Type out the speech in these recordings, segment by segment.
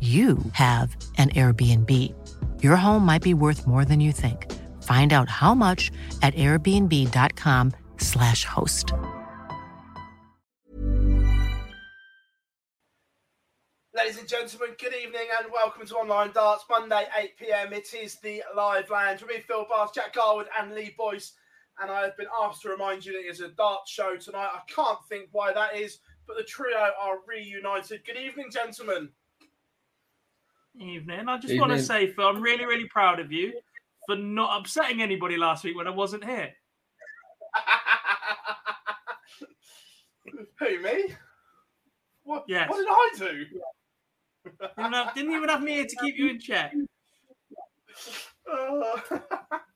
you have an Airbnb. Your home might be worth more than you think. Find out how much at airbnb.com/slash host. Ladies and gentlemen, good evening and welcome to Online Darts, Monday, 8 pm. It is the live lounge with Phil Bars, Jack Garwood, and Lee Boyce. And I have been asked to remind you that it's a dart show tonight. I can't think why that is, but the trio are reunited. Good evening, gentlemen. Evening. I just want to say, Phil, I'm really, really proud of you for not upsetting anybody last week when I wasn't here. Who, me? What, Yes. what did I do? Didn't, have- didn't even have me here to keep you in check. Uh,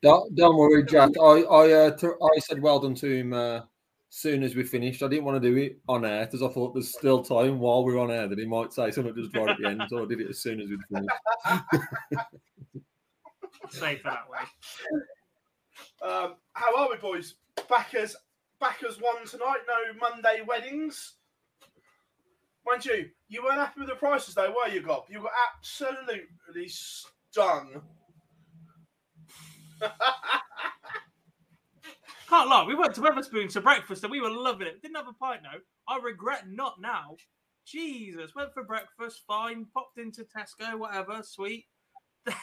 Don't, don't worry, Jack. I I uh, t- I said well done to him uh, soon as we finished. I didn't want to do it on air because I thought there's still time while we're on air that he might say something just right at the end. So I did it as soon as we'd finished. Safer that way. um, how are we, boys? Backers, backers won tonight. No Monday weddings. Mind you, you weren't happy with the prices, though, were you, Gob? You got absolutely stung. Can't lie, we went to Wetherspoons for breakfast and we were loving it. Didn't have a pint though. I regret not now. Jesus, went for breakfast, fine. Popped into Tesco, whatever, sweet. Then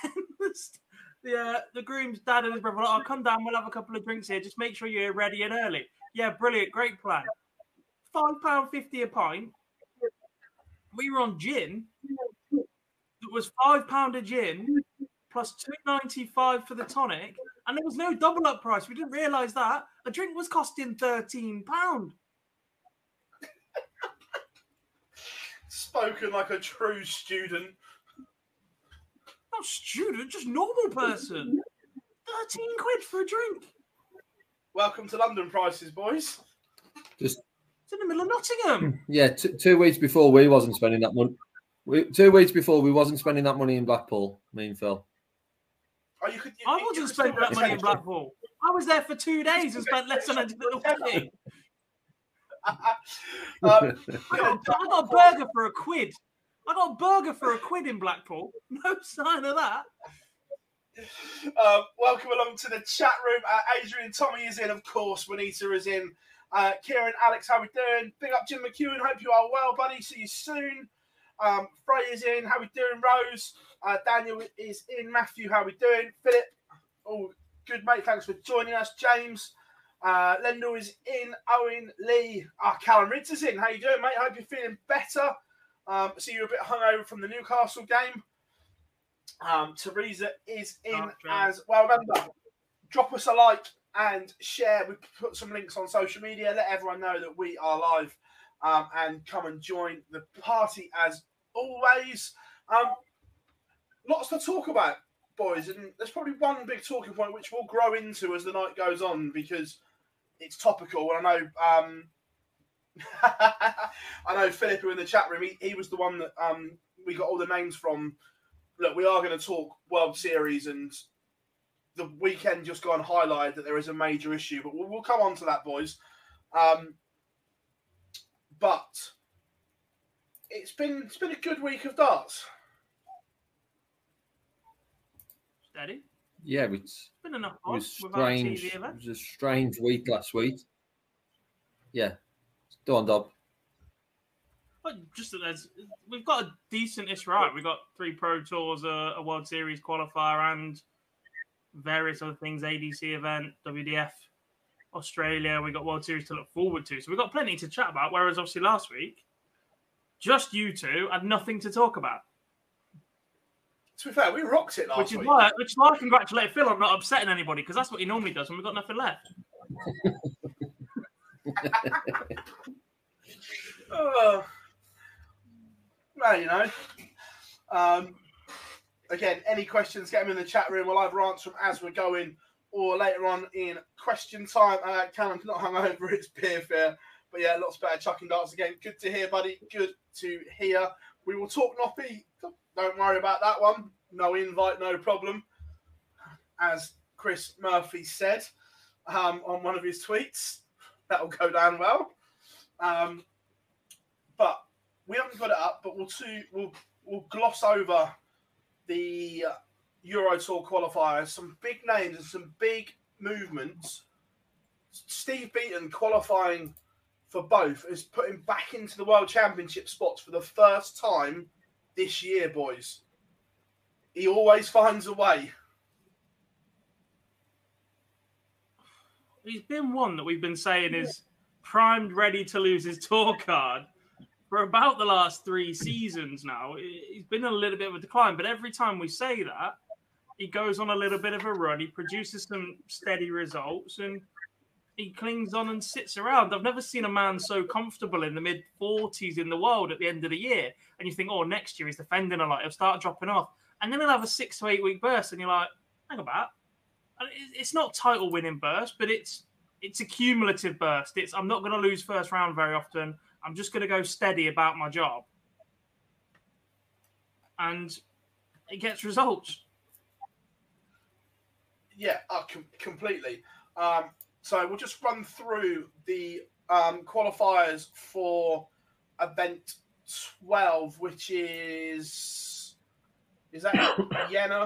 the uh, the groom's dad and his brother, like, "Oh, come down, we'll have a couple of drinks here. Just make sure you're ready and early." Yeah, brilliant, great plan. Five pound fifty a pint. We were on gin. It was five pound a gin plus two ninety five for the tonic, and there was no double up price. We didn't realise that a drink was costing thirteen pound. Spoken like a true student. Not student, just normal person. Thirteen quid for a drink. Welcome to London prices, boys. Just It's in the middle of Nottingham. yeah, t- two weeks before we wasn't spending that money. We, two weeks before we wasn't spending that money in Blackpool. Me and Phil. Oh, you could, you, I wasn't spending that money in. Blackpool. I was there for two days and spent less than a little quid. Um, I got, I got a burger for a quid. I got a burger for a quid in Blackpool. No sign of that. Um, welcome along to the chat room. Uh, Adrian Tommy is in, of course. Juanita is in. Uh, Kieran, Alex, how are we doing? Big up Jim McEwen. Hope you are well, buddy. See you soon. Um, Frey is in. How we doing, Rose? Uh, Daniel is in. Matthew, how are we doing? Philip, oh, good mate. Thanks for joining us. James, uh, Lendl is in. Owen, Lee, uh, Callum Ritz is in. How you doing, mate? Hope you're feeling better. Um, see you're a bit hungover from the Newcastle game. Um, Teresa is in Okay. as well. Remember, drop us a like and share. We put some links on social media. Let everyone know that we are live um, and come and join the party as always. Um, lots to talk about, boys, and there's probably one big talking point which we'll grow into as the night goes on because it's topical. And I know, um, I know Philip, in the chat room, he, he was the one that um, we got all the names from. Look, we are going to talk World Series and the weekend just gone highlighted that there is a major issue, but we'll, we'll come on to that, boys. Um, but it's been it's been a good week of darts. Steady. Yeah, it's Been enough it was strange. TV It was a strange week last week. Yeah, go on, Dob. But just that there's, we've got a decent-ish right. We've got three Pro Tours, a, a World Series qualifier, and various other things, ADC event, WDF, Australia. We've got World Series to look forward to. So we've got plenty to chat about. Whereas obviously last week, just you two had nothing to talk about. To be fair, we rocked it last which is week. why, which is why I congratulate Phil on not upsetting anybody because that's what he normally does when we've got nothing left. oh, well, you know. Um, again, any questions, get them in the chat room. We'll either answer them as we're going or later on in question time. Uh, Callum's not hung over, it's beer fair. But yeah, lots better chucking darts again. Good to hear, buddy. Good to hear. We will talk Noppy. Don't worry about that one. No invite, no problem. As Chris Murphy said um, on one of his tweets, that'll go down well. Um, but we haven't got it up, but we'll two, we'll we'll gloss over the Euro Tour qualifiers. Some big names and some big movements. Steve Beaton qualifying for both is putting back into the World Championship spots for the first time this year, boys. He always finds a way. He's been one that we've been saying is primed, ready to lose his tour card for about the last three seasons now. He's been a little bit of a decline, but every time we say that, he goes on a little bit of a run. He produces some steady results and he clings on and sits around. I've never seen a man so comfortable in the mid 40s in the world at the end of the year. And you think, oh, next year he's defending a lot. He'll start dropping off. And then he'll have a six to eight week burst. And you're like, hang about. It's not title winning burst, but it's it's a cumulative burst. It's I'm not going to lose first round very often. I'm just going to go steady about my job, and it gets results. Yeah, uh, com- completely. Um, so we'll just run through the um, qualifiers for event 12, which is is that Jena?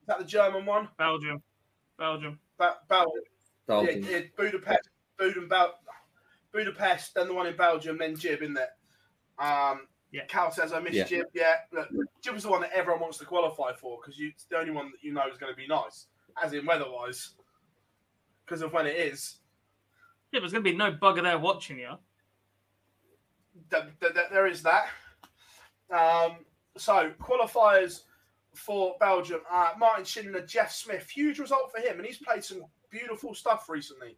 Is that the German one? Belgium, Belgium, ba- Belgium. Belgium. Yeah, yeah, Budapest, Bud- Bel- Budapest, then the one in Belgium, then Gib, isn't it? Um, Yeah. Cal says I miss Yeah. Gib. Yeah, look, Gib is the one that everyone wants to qualify for because it's the only one that you know is going to be nice, as in weather-wise, because of when it is. Yeah, there's going to be no bugger there watching you. Th- th- th- there is that. Um, so qualifiers for Belgium: uh, Martin Schindler, Jeff Smith. Huge result for him, and he's played some beautiful stuff recently.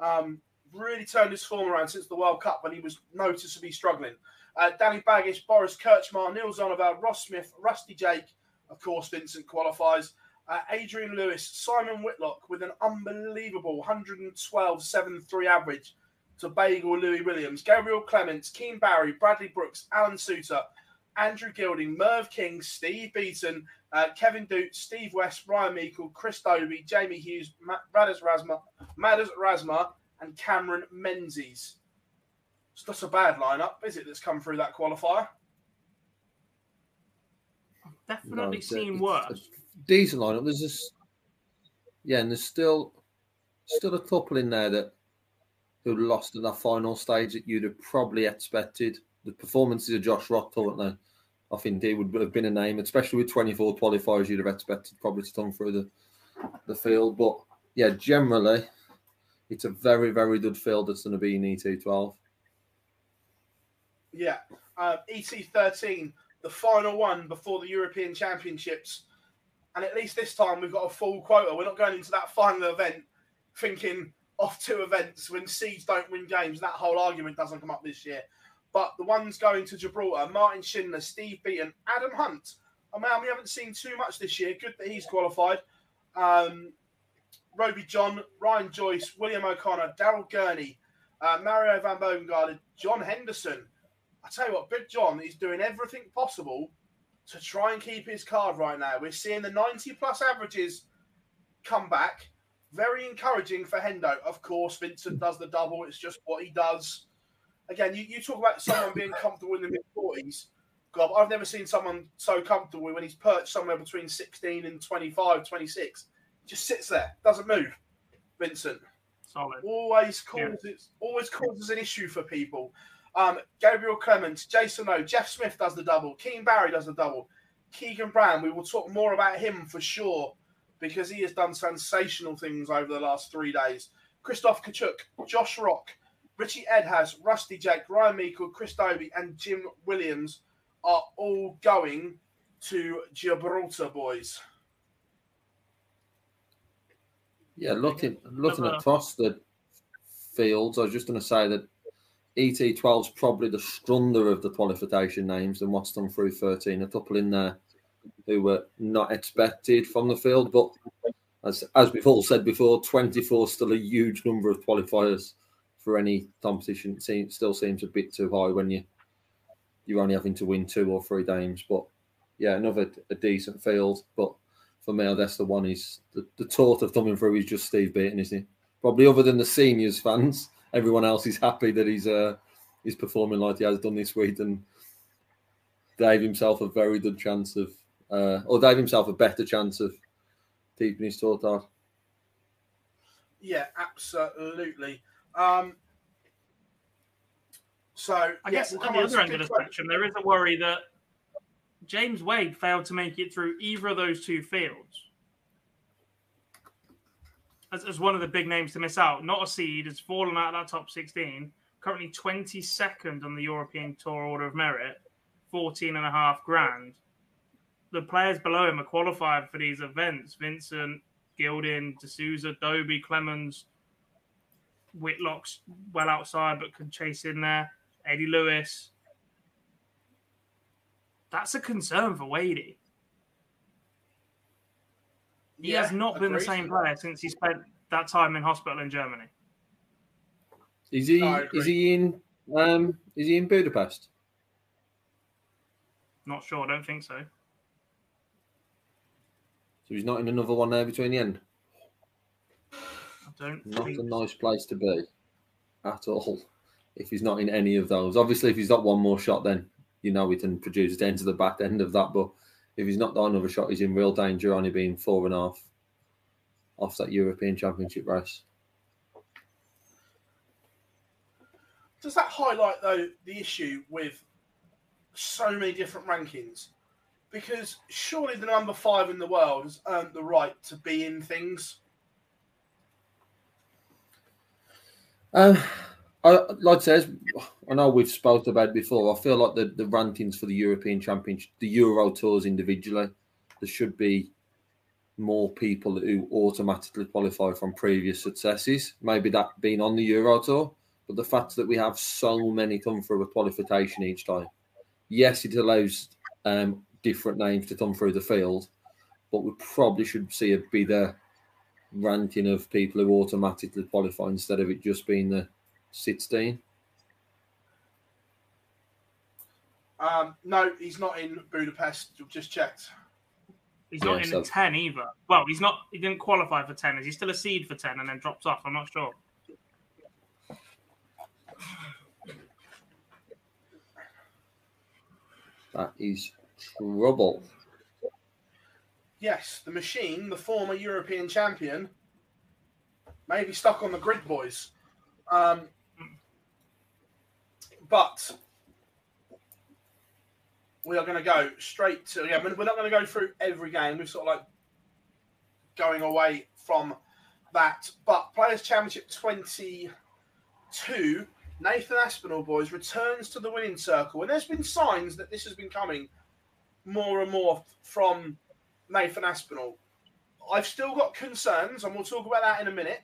Um, really turned his form around since the World Cup when he was noticeably struggling. Uh, Danny Baggish, Boris Krcmar, Niels Zonneveld, Ross Smith, Rusty Jake, of course, Vincent qualifies. Uh, Adrian Lewis, Simon Whitlock with an unbelievable 112.73 average to Bagel Louis Williams, Gabriel Clemens, Keane Barry, Bradley Brooks, Alan Soutar, Andrew Gilding, Merv King, Steve Beaton, uh, Kevin Doets, Steve West, Ryan Meikle, Chris Dobey, Jamie Hughes, Matt Radis Rasma, Madars Razma, and Cameron Menzies. It's not a bad lineup, is it, that's come through that qualifier? Definitely No, it's seen worse. Decent lineup. There's this, yeah, and there's still still a couple in there that who lost in that final stage that you'd have probably expected. The performances of Josh Rockthorpe, now, I think he would have been a name, especially with 24 qualifiers. You'd have expected probably to come through the the field, but yeah, generally, it's a very very good field that's going to be in E E212. Yeah. Uh, ET13, the final one before the European Championships. And at least this time we've got a full quota. We're not going into that final event thinking off two events when seeds don't win games. That whole argument doesn't come up this year. But the ones going to Gibraltar, Martin Schindler, Steve Beaton, Adam Hunt. A man we haven't seen too much this year. Good that he's qualified. Um, Rowby-John, Ryan Joyce, William O'Connor, Daryl Gurney, uh, Mario Vandenbogaerde, John Henderson. I tell you what, Big John is doing everything possible to try and keep his card right now. We're seeing the 90 plus averages come back. Very encouraging for Hendo. Of course, Vincent does the double. It's just what he does. Again, you, you talk about someone being comfortable in the mid 40s. God, I've never seen someone so comfortable when he's perched somewhere between 16 and 25, 26. Just sits there, doesn't move. Vincent Solid. always causes always causes an issue for people. Um, Gabriel Clemens, Jason O, Jeff Smith does the double. Keane Barry does the double. Keegan Brown, we will talk more about him for sure because he has done sensational things over the last three days. Christoph Kciuk, Josh Rock, Richie Edhouse, Rusty Jake, Ryan Meikle, Chris Dobey, and Jim Williams are all going to Gibraltar, boys. Yeah, looking looking across the fields, I was just going to say that ET12 is probably the stronger of the qualification names than what's done through 13. A couple in there who were not expected from the field, but as as we've all said before, 24 is still a huge number of qualifiers for any competition. It still seems a bit too high when you you're only having to win two or three games. But yeah, another a decent field. But for me, that's the one. Is the, the tort of coming through is just Steve Beaton, isn't he? Probably other than the seniors fans, everyone else is happy that he's uh he's performing like he has done this week and gave himself a very good chance of uh or gave himself a better chance of keeping his tort out. Yeah, absolutely. Um, so I yeah, guess we'll on the other end of the good spectrum, there is a worry that James Wade failed to make it through either of those two fields. As, as one of the big names to miss out, not a seed, has fallen out of that top 16. Currently 22nd on the European Tour Order of Merit, 14 and a half grand. The players below him are qualified for these events Vincent, Gilding, D'Souza, Dobey, Clemens, Whitlock's well outside but can chase in there. Eddie Lewis. That's a concern for Wadey. He Yeah, has not been the same player since he spent that time in hospital in Germany. Is he? No, is he in? Um, is he in Budapest? Not sure, I don't think so. So he's not in another one there between the end. I don't Not think a nice place to be at all. If he's not in any of those, obviously, if he's got one more shot, then you know he can produce down to the back end of that. But if he's not got another shot, he's in real danger. Only being four and a half off that European Championship race. Does that highlight though the issue with so many different rankings? Because surely the number five in the world has earned the right to be in things. Um, I, like says, I know we've spoke about before. I feel like the, the rankings for the European Championship, the Euro tours individually, there should be more people who automatically qualify from previous successes. Maybe that being on the Euro tour, but the fact that we have so many come through a qualification each time, yes, it allows um, different names to come through the field, but we probably should see a bigger ranking of people who automatically qualify instead of it just being the 16. Um, no, he's not in Budapest. Just checked. he's not Yeah, in so- the 10 either. Well, he's not, he didn't qualify for 10. Is he still a seed for 10 and then drops off? I'm not sure. That is trouble. Yes, the machine, the former European champion, may be stuck on the grid, boys. Um, but we are going to go straight to. Yeah, we're not going to go through every game. We're sort of like going away from that. But Players Championship 22, Nathan Aspinall, boys, returns to the winning circle. And there's been signs that this has been coming more and more from Nathan Aspinall. I've still got concerns, and we'll talk about that in a minute.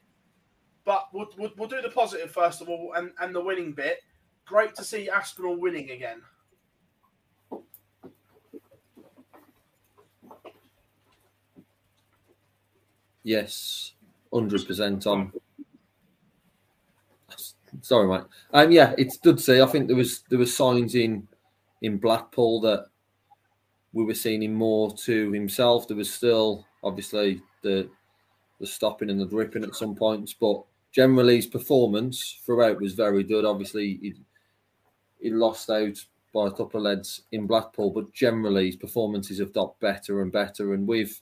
But we'll, we'll, we'll do the positive first of all and, and the winning bit. Great to see Aspinall winning again. Yes, 100% on. Sorry, mate. Um, yeah, it's good to see. I think there was there were signs in in Blackpool that we were seeing him more to himself. There was still obviously the the stopping and the gripping at some points, but generally his performance throughout was very good. Obviously, he he lost out by a couple of leads in Blackpool, but generally his performances have got better and better. And with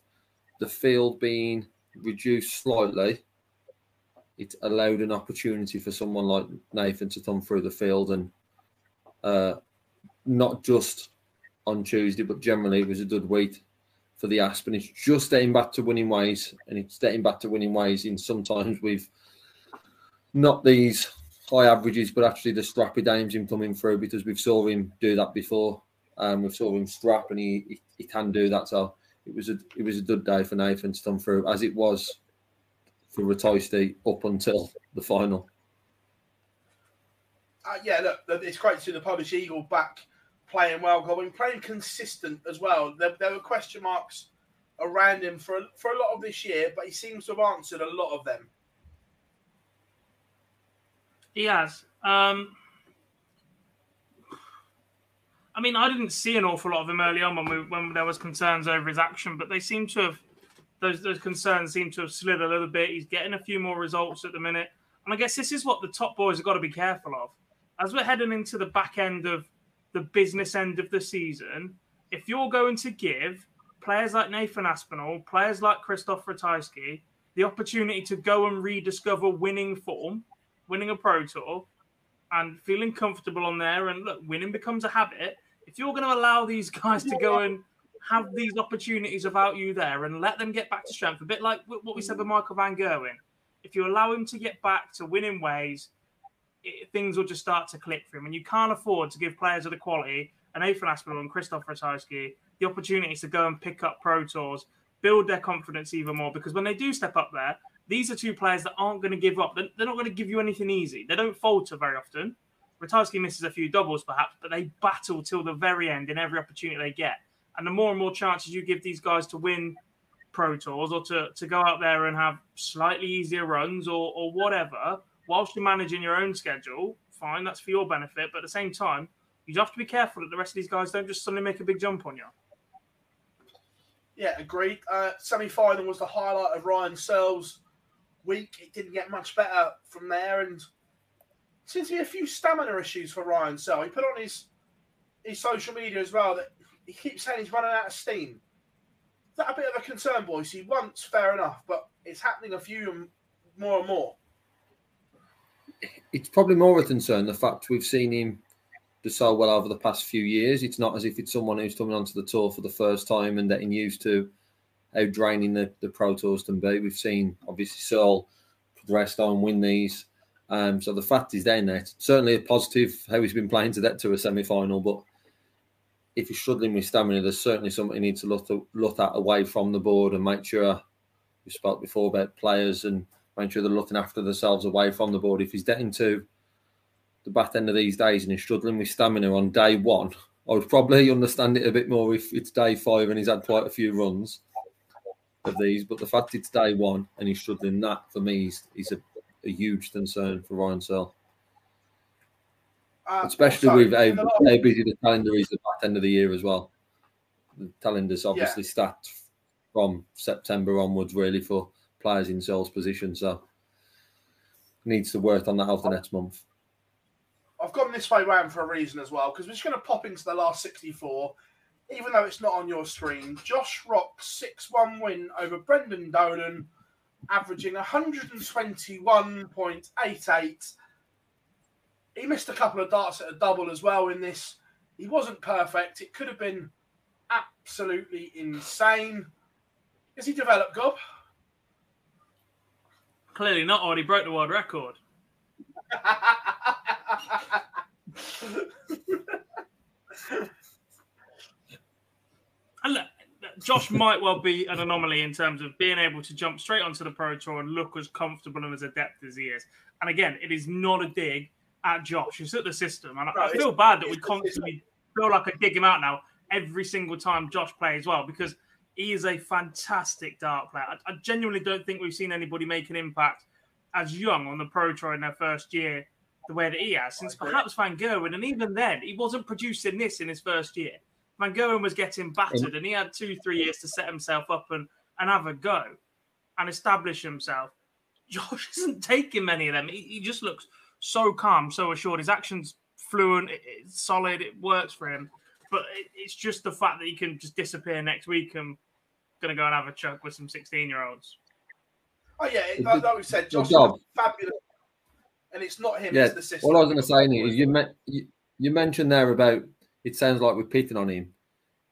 the field being reduced slightly, it allowed an opportunity for someone like Nathan to come through the field and Uh, not just on Tuesday, but generally it was a good week for the Asp, and it's just getting back to winning ways, and it's getting back to winning ways. In sometimes we've not these high averages, but actually the strappy games him coming through because we've saw him do that before. Um, we've saw him strap, and he, he, he can do that. So it was a it was a good day for Nathan to come through, as it was for Ratajski up until the final. Uh, yeah, look, it's great to see the Polish Eagle back playing well, going playing consistent as well. There, there, were question marks around him for for a lot of this year, but he seems to have answered a lot of them. He has. Um, I mean, I didn't see an awful lot of him early on when we, when there was concerns over his action, but they seem to have those those concerns seem to have slid a little bit. He's getting a few more results at the minute, and I guess this is what the top boys have got to be careful of as we're heading into the back end of the business end of the season. If you're going to give players like Nathan Aspinall, players like Christoph Ratajski, the opportunity to go and rediscover winning form, winning a pro tour, and feeling comfortable on there, and look, winning becomes a habit. If you're going to allow these guys to go and have these opportunities about you there and let them get back to strength, a bit like what we said with Michael Van Gerwen, if you allow him to get back to winning ways, it, things will just start to click for him. And you can't afford to give players of the quality, and Nathan Aspinall and Christoph Ratajski, the opportunities to go and pick up Pro Tours, build their confidence even more. Because when they do step up there, these are two players that aren't going to give up. They're, not going to give you anything easy. They don't falter very often. Ratajski misses a few doubles, perhaps, but they battle till the very end in every opportunity they get. And the more and more chances you give these guys to win Pro Tours or to, to go out there and have slightly easier runs or, or whatever, whilst you're managing your own schedule, fine, that's for your benefit. But at the same time, you have to be careful that the rest of these guys don't just suddenly make a big jump on you. Yeah, agreed. Uh, Semi final was the highlight of Ryan Searle's week. It didn't get much better from there, and seems to be a few stamina issues for Ryan So He put on his his social media as well that he keeps saying he's running out of steam. Is that a bit of a concern, boys? He once fair enough, but it's happening a few more and more it's probably more a concern the fact we've seen him do so well over the past few years. It's not as if it's someone who's coming onto the tour for the first time and getting used to how draining the, the Pro Tours can be. We've seen obviously Searle progress on win these. Um, so the fact is there that certainly a positive how he's been playing to get to a semi final, but if he's struggling with stamina, there's certainly something he needs to look, to, look at away from the board and make sure we spoke before about players and make sure they're looking after themselves away from the board. If he's getting to the back end of these days and he's struggling with stamina on day one, I would probably understand it a bit more if it's day five and he's had quite a few runs of these. But the fact it's day one and he's struggling, that for me is, is a, a huge concern for Ryan Searle. Uh, Especially sorry, with how, how, busy the calendar is at the back end of the year as well. The calendar's obviously yeah. stacked from September onwards, really, for players in Searle's position. So needs to work on that over the next month. I've gone this way round for a reason as well, because we're just going to pop into the last 64, even though it's not on your screen. Josh Rock 6 1 win over Brendan Dolan, averaging 121.88. He missed a couple of darts at a double as well in this. He wasn't perfect. It could have been absolutely insane. Has he developed, Gob? Clearly not, already broke the world record. and look, Josh might well be an anomaly in terms of being able to jump straight onto the Pro Tour and look as comfortable and as adept as he is. And again, it is not a dig at Josh. It's at the system. And I, I feel bad that we constantly feel like I dig him out now every single time Josh plays well because he is a fantastic dart player. I, I, genuinely don't think we've seen anybody make an impact as young on the Pro Tour in their first year the way that he has since perhaps Van Gerwen. And even then, he wasn't producing this in his first year. Van Gerwen was getting battered and he had two, three years to set himself up and, and have a go and establish himself. Josh isn't taking many of them. He, he just looks so calm, so assured. His actions fluent, it, it's solid, it works for him. But it, it's just the fact that he can just disappear next week and going to go and have a chuck with some 16 year olds. Oh, yeah, like, like we said, Josh is fabulous. And it's not him, yeah, it's the system. What I was going to say is you, met, you, You mentioned there about it sounds like we're pitting on him.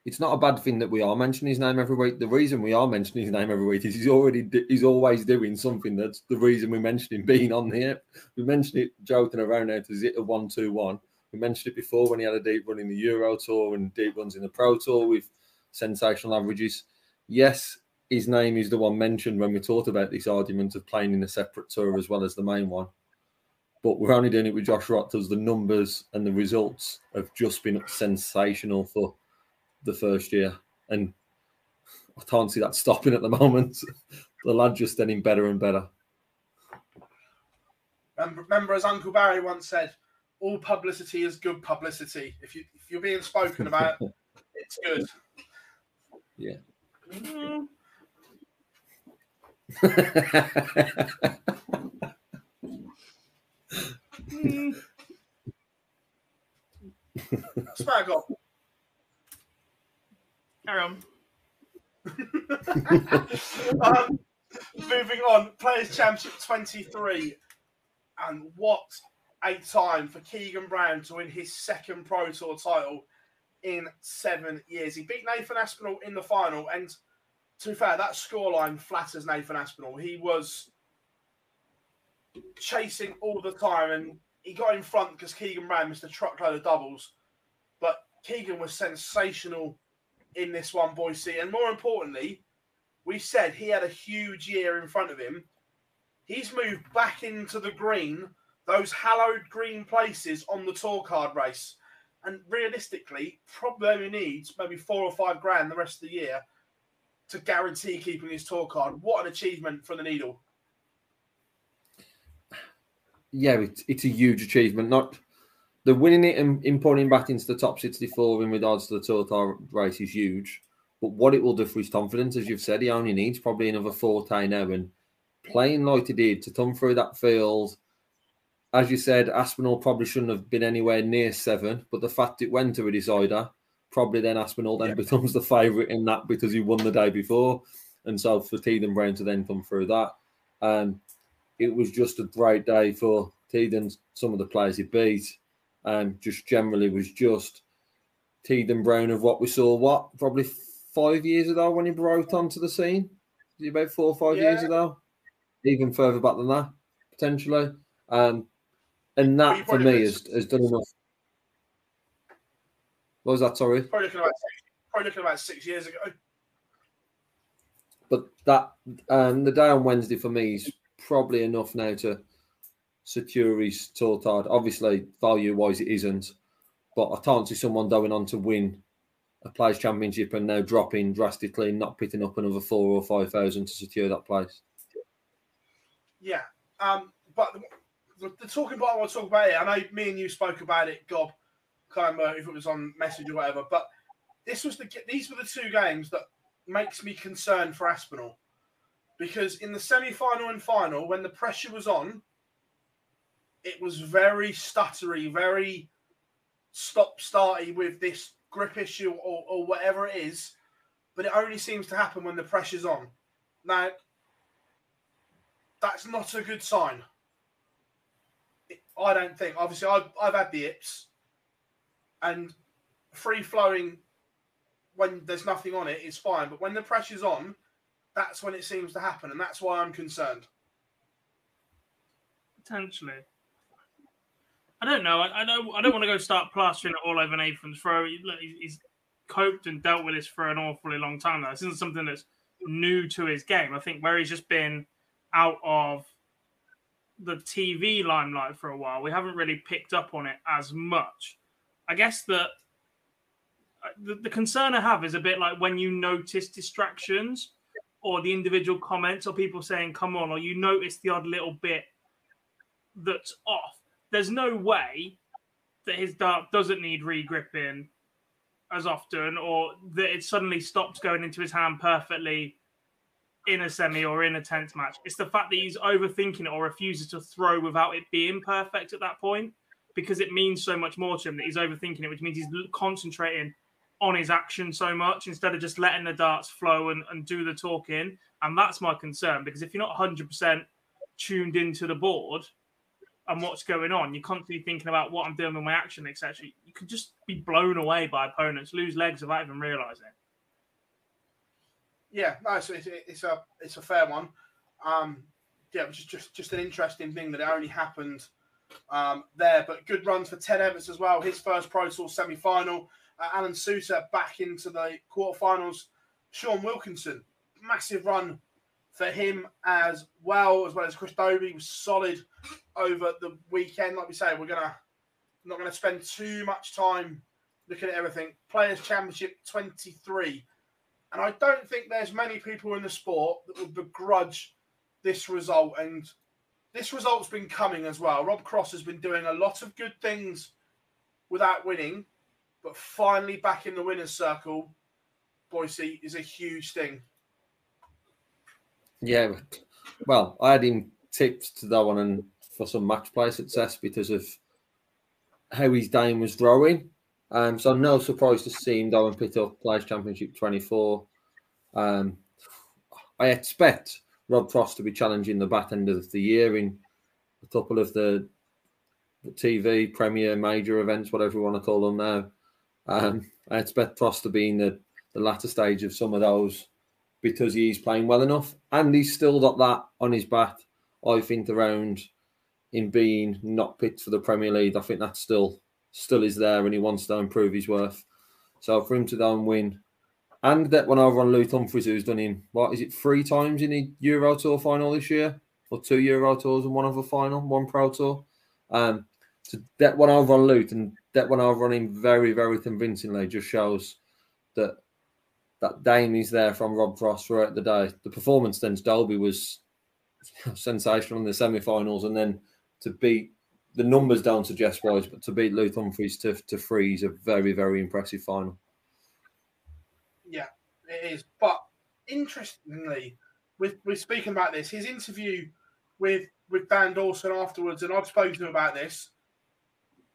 It's not a bad thing that we are mentioning his name every week. The reason we are mentioning his name every week is he's already he's always doing something. That's the reason we mentioned him being on here. We mentioned it joking around now to zit a one two one. We mentioned it before when he had a deep run in the Euro Tour and deep runs in the Pro Tour with sensational averages. Yes, his name is the one mentioned when we talked about this argument of playing in a separate tour as well as the main one. But we're only doing it with Josh Rotters. The numbers and the results have just been sensational for the first year. And I can't see that stopping at the moment. the lad just getting better and better. Remember, remember, as Uncle Barry once said, all publicity is good publicity. If you if you're being spoken about, it's good. Yeah. Mm. Smack off. Carry on. um, moving on, Players Championship 23. And what a time for Keegan Brown to win his second Pro Tour title in seven years. He beat Nathan Aspinall in the final. And to be fair, that scoreline flatters Nathan Aspinall. He was chasing all the time and he got in front because Keegan Brown missed a truckload of doubles. But Keegan was sensational in this one, Boise. And more importantly, we said he had a huge year in front of him. He's moved back into the green, those hallowed green places on the tour card race. And realistically, probably only needs maybe four or five grand the rest of the year to guarantee keeping his tour card. What an achievement for the Needle. Yeah, it's, it's a huge achievement. Not the winning it and importing back into the top 64 in regards to the total race is huge. But what it will do for his confidence, as you've said, he only needs probably another forte now. And playing like he did to come through that field, as you said, Aspinall probably shouldn't have been anywhere near seven. But the fact it went to a decider, probably then Aspinall then yeah. becomes the favourite in that because he won the day before. And so for Teeden Brown to then come through that, um, it was just a great day for Teeden, some of the players he beat um, just generally was just Teeden Brown of what we saw, what, probably five years ago when he broke onto the scene? About four or five yeah. years ago? Even further back than that, potentially. Um, and that for me has, has done enough. What was that? Sorry. Probably looking about six, probably looking about six years ago. But that um, the day on Wednesday for me is probably enough now to Securi's card. Obviously, value wise, it isn't, but I can't see someone going on to win a Players Championship and now dropping drastically, not picking up another four or five thousand to secure that place. Yeah, um, but the, the, talking about I want to talk about it. I know me and you spoke about it, Gob, kind of if it was on message or whatever. But this was the these were the two games that makes me concerned for Aspinall because in the semi-final and final, when the pressure was on, it was very stuttery, very stop starty with this grip issue or, or whatever it is. But it only seems to happen when the pressure's on. Now, that's not a good sign. I don't think. Obviously, I've, I've had the ips, and free flowing when there's nothing on it is fine. But when the pressure's on, that's when it seems to happen, and that's why I'm concerned. Potentially. I don't know. I, I don't. I don't want to go start plastering it all over Nathan's throat. He, he's coped and dealt with this for an awfully long time now. This isn't something that's new to his game. I think where he's just been out of the TV limelight for a while, we haven't really picked up on it as much. I guess that uh, the, the concern I have is a bit like when you notice distractions or the individual comments or people saying "come on" or you notice the odd little bit that's off there's no way that his dart doesn't need regripping as often, or that it suddenly stops going into his hand perfectly in a semi or in a tenth match. It's the fact that he's overthinking it or refuses to throw without it being perfect at that point, because it means so much more to him that he's overthinking it, which means he's concentrating on his action so much instead of just letting the darts flow and, and do the talking. And that's my concern because if you're not 100% tuned into the board, and what's going on. You're constantly thinking about what I'm doing with my action, etc. You could just be blown away by opponents, lose legs without even realizing. Yeah, no, it's, it's, a it's a fair one. Um, yeah, is just just an interesting thing that it only happened um, there. But good runs for Ted Evans as well. His first Pro Tour semi final. Uh, Alan Soutar back into the quarterfinals. Sean Wilkinson, massive run for him as well, as well as Chris Dobey was solid over the weekend. Like we say, we're gonna not gonna spend too much time looking at everything. Players Championship 23. And I don't think there's many people in the sport that would begrudge this result. And this result's been coming as well. Rob Cross has been doing a lot of good things without winning, but finally back in the winner's circle, Boise is a huge thing. Yeah, well, I had him tipped to that one and for some match play success because of how his game was growing. Um, so no surprise to see him go and pick up Players Championship 24. Um, I expect Rob Cross to be challenging the back end of the year in a couple of the, the TV, Premier, major events, whatever you want to call them now. Um, I expect Cross to be in the, the latter stage of some of those because he's playing well enough and he's still got that on his back. I think around in being not picked for the Premier League, I think that still still is there and he wants to improve his worth. So for him to go and win and that one over on Luke Humphries, who's done in what is it three times in the Euro Tour final this year, or two Euro Tours and one other final, one Pro Tour. Um, so that one over on Luke and that over on him very, very convincingly just shows that that Dame is there from Rob Cross throughout the day. The performance then Dalby was sensational in the semi-finals, and then to beat the numbers don't suggest wise, but to beat Luke Humphries to to freeze a very, very impressive final. Yeah, it is. But interestingly, with with speaking about this, his interview with with Dan Dawson afterwards, and I've spoken to him about this.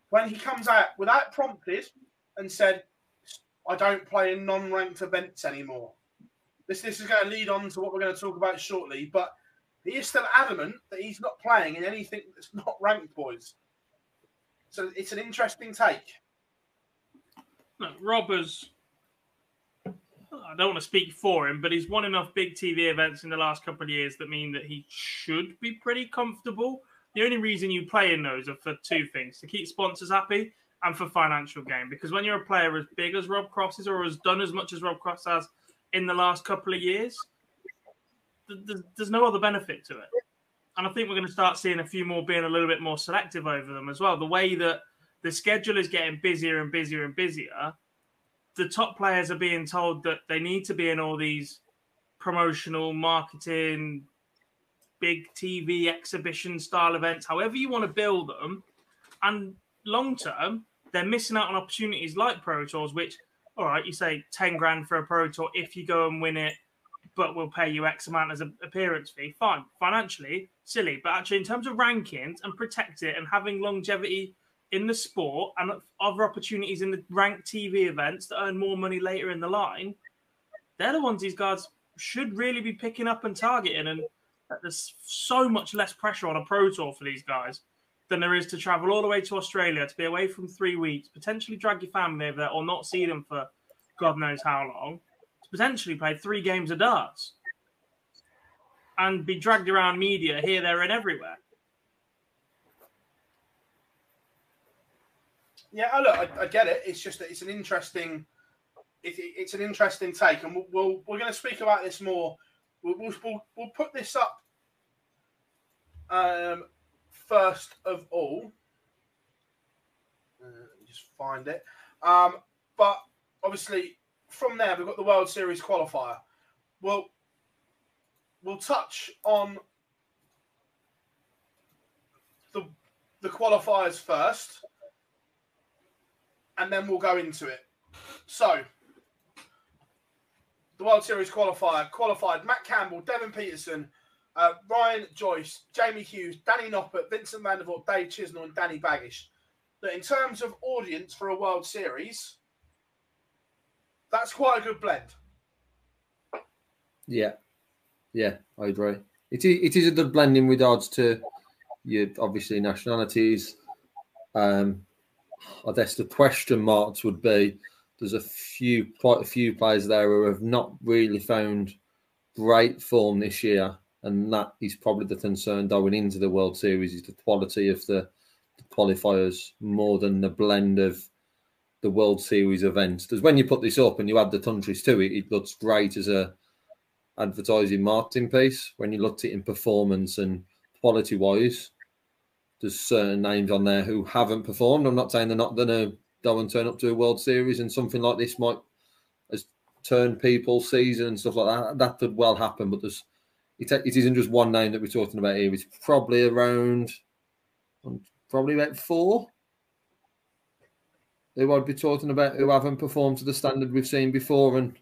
When he comes out without prompted and said, "I don't play in non-ranked events anymore." This this is going to lead on to what we're going to talk about shortly, but he is still adamant that he's not playing in anything that's not ranked, boys. So it's an interesting take. No, Rob has I don't want to speak for him, but he's won enough big TV events in the last couple of years that mean that he should be pretty comfortable. The only reason you play in those are for two things to keep sponsors happy and for financial gain. Because when you're a player as big as Rob Cross is or has done as much as Rob Cross has in the last couple of years, there's no other benefit to it. And I think we're going to start seeing a few more being a little bit more selective over them as well. The way that the schedule is getting busier and busier and busier the top players are being told that they need to be in all these promotional marketing big tv exhibition style events however you want to build them and long term they're missing out on opportunities like pro tours which all right you say 10 grand for a pro tour if you go and win it but we'll pay you x amount as an appearance fee fine financially silly but actually in terms of rankings and protect it and having longevity in the sport and other opportunities in the ranked TV events that earn more money later in the line, they're the ones these guys should really be picking up and targeting. And there's so much less pressure on a pro tour for these guys than there is to travel all the way to Australia to be away from three weeks, potentially drag your family over there or not see them for God knows how long, to potentially play three games of darts and be dragged around media here, there, and everywhere. Yeah, look, I, I, get it. It's just that it's an interesting, it, it's an interesting take, and we'll, we'll we're going to speak about this more. We'll, we'll, we'll put this up um, first of all. Uh, just find it. Um, but obviously, from there we've got the World Series qualifier. We'll we'll touch on the the qualifiers first and then we'll go into it. So, the World Series qualifier qualified Matt Campbell, Devon Petersen, uh, Ryan Joyce, Jamie Hughes, Danny Noppert, Vincent van Dave Chisnall, and Danny Baggish. That in terms of audience for a World Series, that's quite a good blend. Yeah, yeah, I agree. It is, it is a good blend in regards to your obviously nationalities. Um, I guess the question marks would be there's a few, quite a few players there who have not really found great form this year, and that is probably the concern going into the World Series is the quality of the, the qualifiers more than the blend of the World Series events. Because when you put this up and you add the countries to it, it looks great as a advertising marketing piece. When you looked at it in performance and quality wise, there's certain names on there who haven't performed. I'm not saying they're not going to and turn up to a World Series, and something like this might has turned people's season and stuff like that. That could well happen, but there's it, it isn't just one name that we're talking about here. It's probably around, probably about four. Who I'd be talking about who haven't performed to the standard we've seen before, and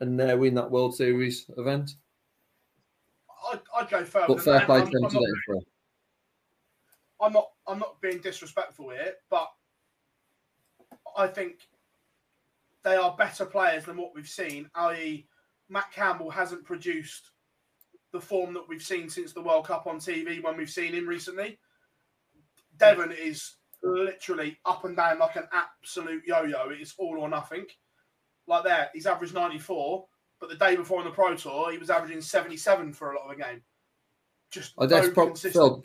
and now in that World Series event. I'd, I'd go further. But fair play to them I'm today. not, I'm not. I'm not being disrespectful here, but I think they are better players than what we've seen. I.e., Matt Campbell hasn't produced the form that we've seen since the World Cup on TV when we've seen him recently. Devon is literally up and down like an absolute yo-yo. It's all or nothing. Like that, he's averaged 94, but the day before on the Pro Tour, he was averaging 77 for a lot of the game. Just Oh, that's no prob- Phil,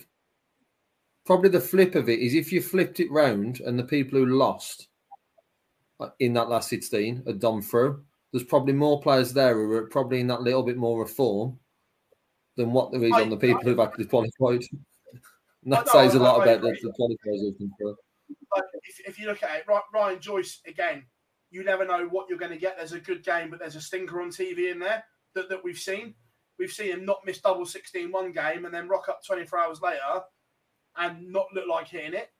probably the flip of it is if you flipped it round and the people who lost Uh, in that last 16 had gone through, there's probably more players there who are probably in that little bit more of form than what there is I- on the people who've actually qualified. And that I says a lot I about the, the qualifiers who've come through. But if, if you look at it, Ry- Ryan Joyce again, you never know what you're going to get. There's a good game, but there's a stinker on TV in there that, that we've seen. We've seen him not miss double 16 one game and then rock up 24 hours later and not look like hitting it.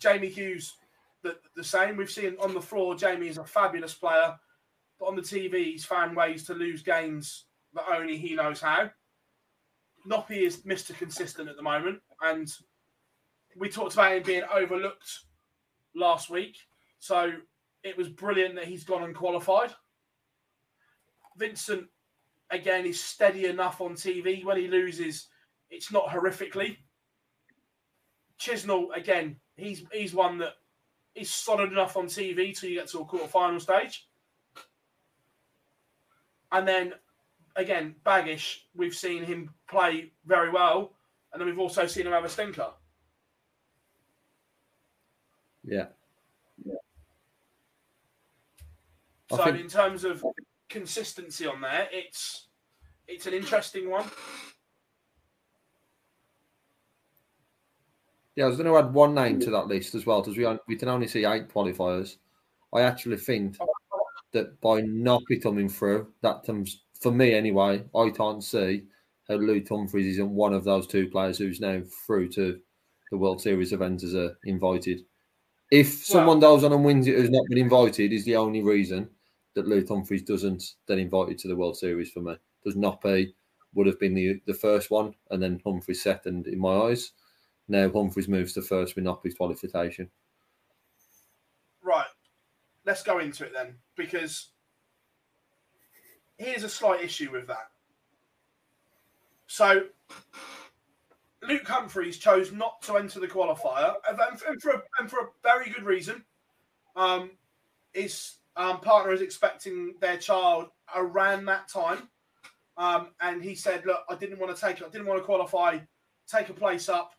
Jamie Hughes, the, the same. We've seen on the floor, Jamie is a fabulous player, but on the TV, he's found ways to lose games that only he knows how. Noppy is Mr. Consistent at the moment, and we talked about him being overlooked last week. So it was brilliant that he's gone and qualified. Vincent, again, is steady enough on TV. When he loses, it's not horrifically. Chisnell, again, he's he's one that is solid enough on TV till you get to a quarter final stage. And then again, Baggish, we've seen him play very well, and then we've also seen him have a stinker. Yeah. I So think- in terms of consistency on there, it's it's an interesting one. Yeah, I was going to add one name to that list as well, because we, we can only see eight qualifiers. I actually think that by not coming through, that comes for me anyway. I can't see how Luke Humphries isn't one of those two players who's now through to the World Series event as a invited. If someone goes on and wins it who's not been invited, is the only reason that Luke Humphries doesn't then invited to the World Series for me. Does not be would have been the the first one, and then Humphries second in my eyes. Now Humphries moves to first with Noppy's qualification. Right. Let's go into it then, because here's a slight issue with that. So Luke Humphries chose not to enter the qualifier, and for a, and for a very good reason. Um, his um, partner is expecting their child around that time, um, and he said, "Look, I didn't want to take, I didn't want to qualify, take a place up,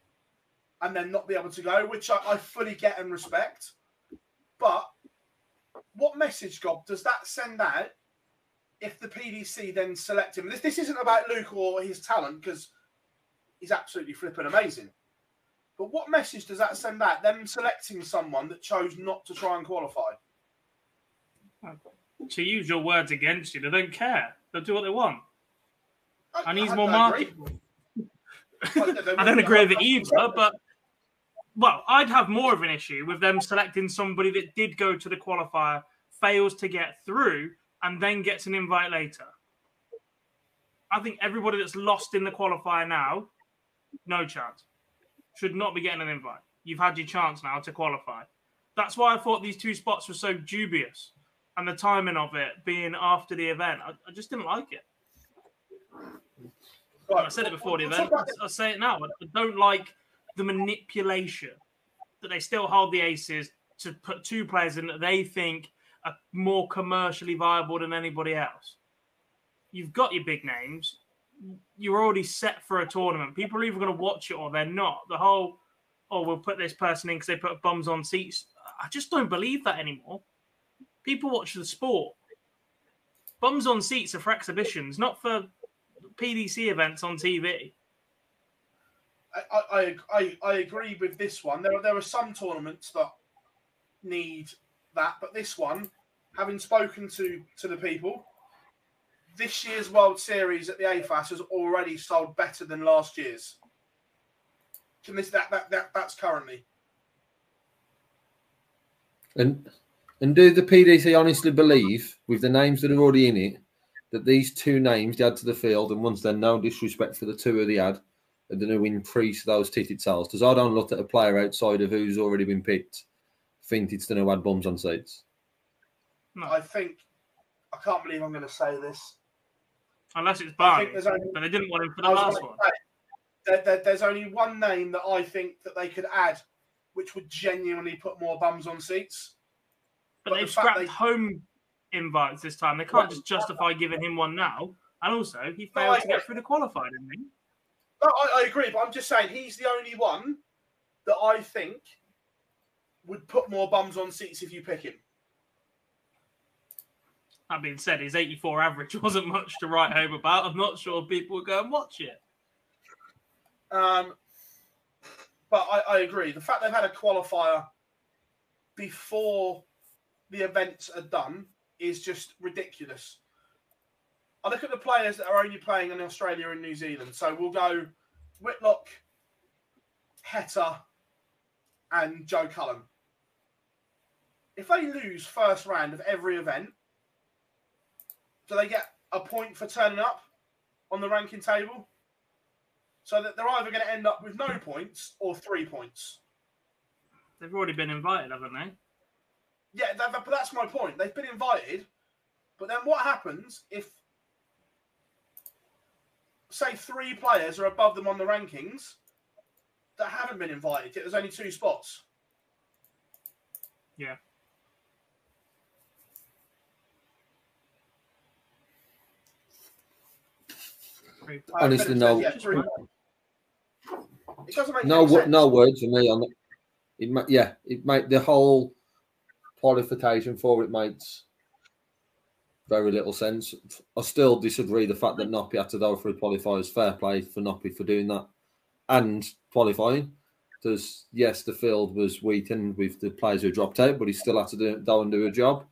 and then not be able to go," which I, I fully get and respect. But what message, Gob, does that send out if the PDC then select him? This, this isn't about Luke or his talent because he's absolutely flipping amazing. But what message does that send out? Them selecting someone that chose not to try and qualify. To use your words against you, they don't care. They'll do what they want. I, And he's I more marketable. I I don't agree with it either, but well, I'd have more of an issue with them selecting somebody that did go to the qualifier, fails to get through, and then gets an invite later. I think everybody that's lost in the qualifier now, no chance. Should not be getting an invite. You've had your chance now to qualify. That's why I thought these two spots were so dubious. And the timing of it being after the event, I, I just didn't like it. Right, I said it before the event. I'll say it now. I don't like the manipulation that they still hold the aces to put two players in that they think are more commercially viable than anybody else. You've got your big names. You're already set for a tournament. People are either going to watch it or they're not. The whole, oh, we'll put this person in because they put bums on seats. I just don't believe that anymore. People watch the sport. Bums on seats are for exhibitions, not for PDC events on TV. I, I, I, I agree with this one. There are, there are some tournaments that need that, but this one, having spoken to, to the people, this year's World Series at the AFAS has already sold better than last year's. Can this that, that, that that's currently? And and do the PDC honestly believe, with the names that are already in it, that these two names add to the field, and once they're no disrespect for the two of the ad, are going to increase those ticket sales? Because I don't look at a player outside of who's already been picked, think it's going to add bums on seats. No, I think I can't believe I'm going to say this. unless it's I Barney, think there's only, but they didn't want him for the last one. say, there, there- there's only one name that I think that they could add, which would genuinely put more bums on seats. But But they've the scrapped they- home invites this time. They can't Yeah. just justify giving him one now. And also, he failed I to get through the qualifier, didn't he? No, I, I agree, but I'm just saying he's the only one that I think would put more bums on seats if you pick him. That being said, his 84 average wasn't much to write home about. I'm not sure people would go and watch it. Um, but I, I agree. The fact they've had a qualifier before the events are done is just ridiculous. I look at the players that are only playing in Australia and New Zealand. So we'll go Whitlock, Heta, and Joe Cullen. If they lose first round of every event, do they get a point for turning up on the ranking table? So that they're either going to end up with no points or three points. They've already been invited, haven't they? Yeah, but that's my point. They've been invited, but then what happens if, say, three players are above them on the rankings that haven't been invited? Yet there's only two spots. Yeah. Honestly, no. said, yeah, three. It doesn't make No, any no words for me on it. It ma- yeah, it make the whole qualification for it makes very little sense. I still disagree the fact that Noppy had to go through qualifiers. Fair play for Noppy for doing that and qualifying. Because yes, the field was weakened with the players who dropped out, but he still had to do, go and do a job.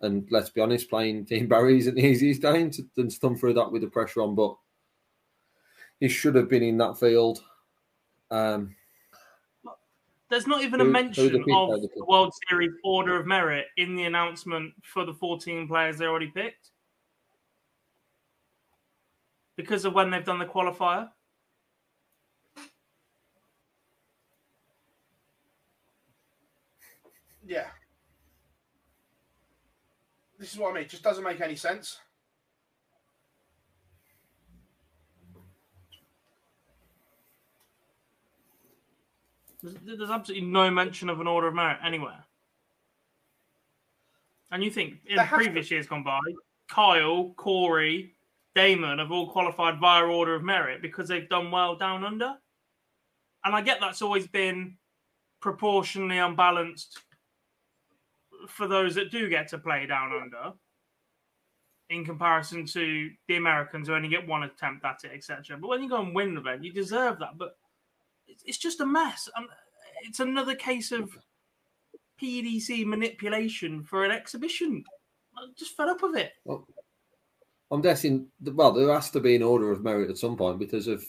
And let's be honest, playing Keane Barry isn't the easiest game to, to through that with the pressure on. But he should have been in that field. Um, There's not even a Who- who mention of the the World Series Order of Merit in the announcement for the 14 players they already picked. Because of when they've done the qualifier. Yeah. This is what I mean. It just doesn't make any sense. There's, there's absolutely no mention of an Order of Merit anywhere. And you think in There has to- previous years gone by, Kyle, Corey, Damon have all qualified via Order of Merit because they've done well down under. And I get that's always been proportionally unbalanced for those that do get to play down under in comparison to the Americans who only get one attempt at it, etc. But when you go and win the event, you deserve that. But it's, it's just a mess. And it's another case of PDC manipulation for an exhibition. I'm just fed up with it. I'm guessing. Well, there has to be an order of merit at some point because of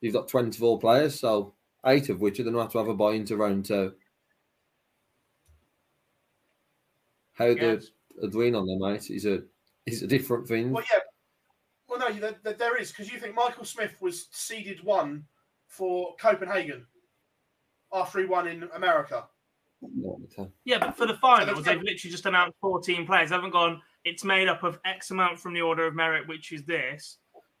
you've got 24 players, so eight of which are going to have to have a buy into round two. How Yes. they're agreeing on them, mate, is a is a different thing. Well, yeah. Well, no, there, there- there is because you think Michael Smith was seeded one for Copenhagen after he won in America. Yeah, but for the finals, they've literally just announced 14 players. They haven't gone, it's made up of X amount from the order of merit, which is this.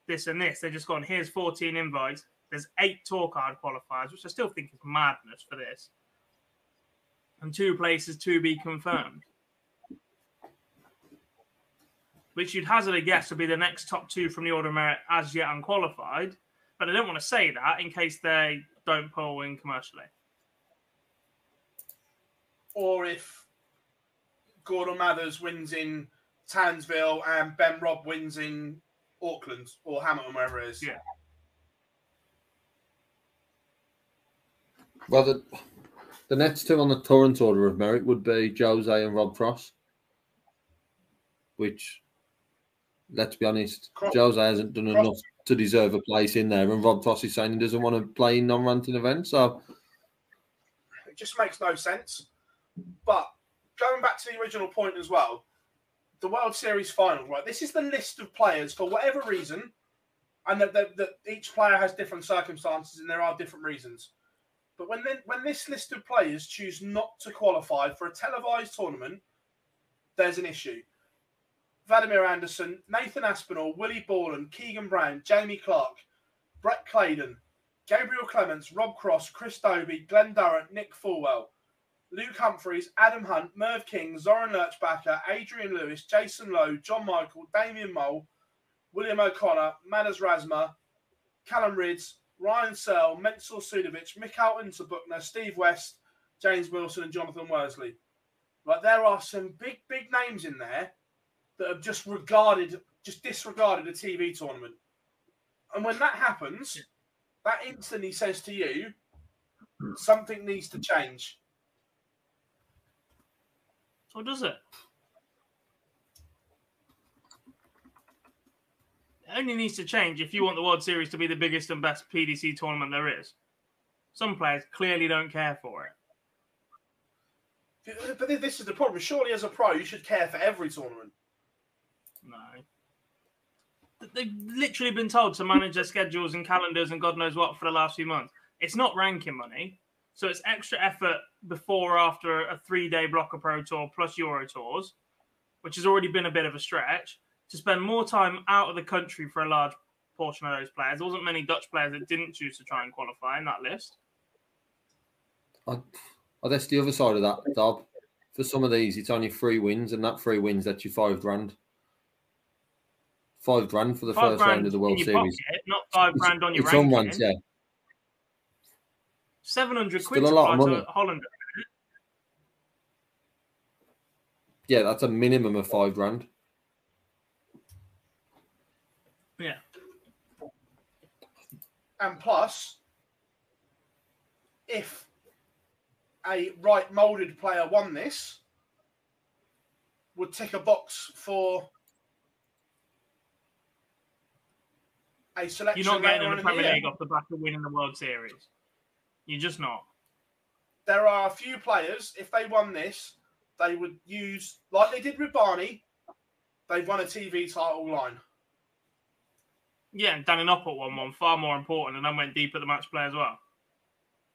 this and this. They've just gone, here's 14 invites. There's eight tour card qualifiers, which I still think is madness for this. And two places to be confirmed. Which you'd hazard a guess would be the next top two from the order of merit as yet unqualified. But I don't want to say that in case they don't pull in commercially. Or if Gordon Mathers wins in Townsville and Ben Robb wins in Auckland or Hamilton, wherever it is. Yeah. Well, the, the next two on the Torrent order of merit would be Jose and Rob Cross, which, let's be honest, Cross- Jose hasn't done Cross- enough to deserve a place in there, and Rob Cross is saying he doesn't want to play in non-ranting events. So, It just makes no sense. But going back to the original point as well, the World Series final, right? This is the list of players for whatever reason, and that, that, that each player has different circumstances and there are different reasons. But when then, when this list of players choose not to qualify for a televised tournament, there's an issue. Vladimir Andersen, Nathan Aspinall, Willie Borland, Keegan Brown, Jamie Clark, Brett Claydon, Gabriel Clemens, Rob Cross, Chris Dobey, Glenn Durrant, Nick Fullwell, Luke Humphries, Adam Hunt, Merv King, Zoran Lerchbacher, Adrian Lewis, Jason Lowe, John Michael, Damien Mole, William O'Connor, Madars Razma, Callan Rydz, Ryan Searle, Mensur Suljović, Michael Unterbuchner, Steve West, James Wilson, and Jonathan Worsley. Like there are some big, big names in there that have just regarded, just disregarded a TV tournament. And when that happens, that instantly says to you, something needs to change. Or does it? It only needs to change if you want the World Series to be the biggest and best PDC tournament there is. Some players clearly don't care for it. But this is the problem. Surely, as a pro, you should care for every tournament. No. They've literally been told to manage their schedules and calendars and God knows what for the last few months. It's not ranking money, so it's extra effort before or after a three day blocker pro tour plus Euro tours, which has already been a bit of a stretch. To spend more time out of the country for a large portion of those players. There wasn't many Dutch players that didn't choose to try and qualify in that list. I, oh, that's the other side of that, Dob. For some of these, it's only three wins, and that three wins that's you five grand. Five grand for the Five first round of the World Series. pocket, not five grand on your it's ranking. on ranks, yeah. Seven hundred Still quid a to lot of fly to money. Holland. Yeah, that's a minimum of five grand. Yeah. And plus, if a right moulded player won this, would tick a box for a selection. You're not getting in the Premier. League off the back of winning the World Series. You're just not. There are a few players, if they won this, they would use, like they did with Barney, they've won a TV title line. Yeah, and Danny Noppert won one, far more important, and then went deep at the match play as well.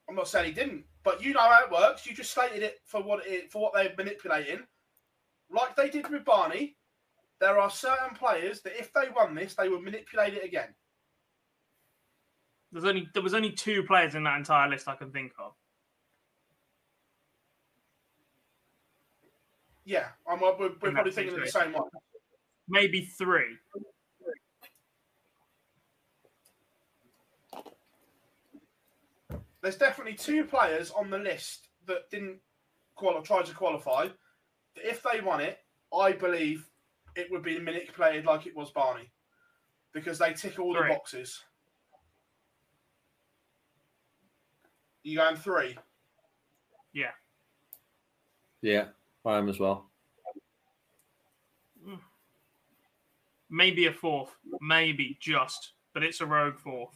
I'm not saying he didn't, but you know how it works. You just stated it for what it for what they're manipulating. Like they did with Barney, there are certain players that if they won this, they would manipulate it again. There's only there was only two players in that entire list I can think of. Yeah, I'm, we're, we're probably thinking of the same one. Maybe three. There's definitely two players on the list that didn't qualify, try to qualify. If they won it, I believe it would be manipulated like it was Barney, because they tick all the boxes. You going three? Yeah. Yeah, I am as well. Maybe a fourth. Maybe just. But it's a rogue fourth.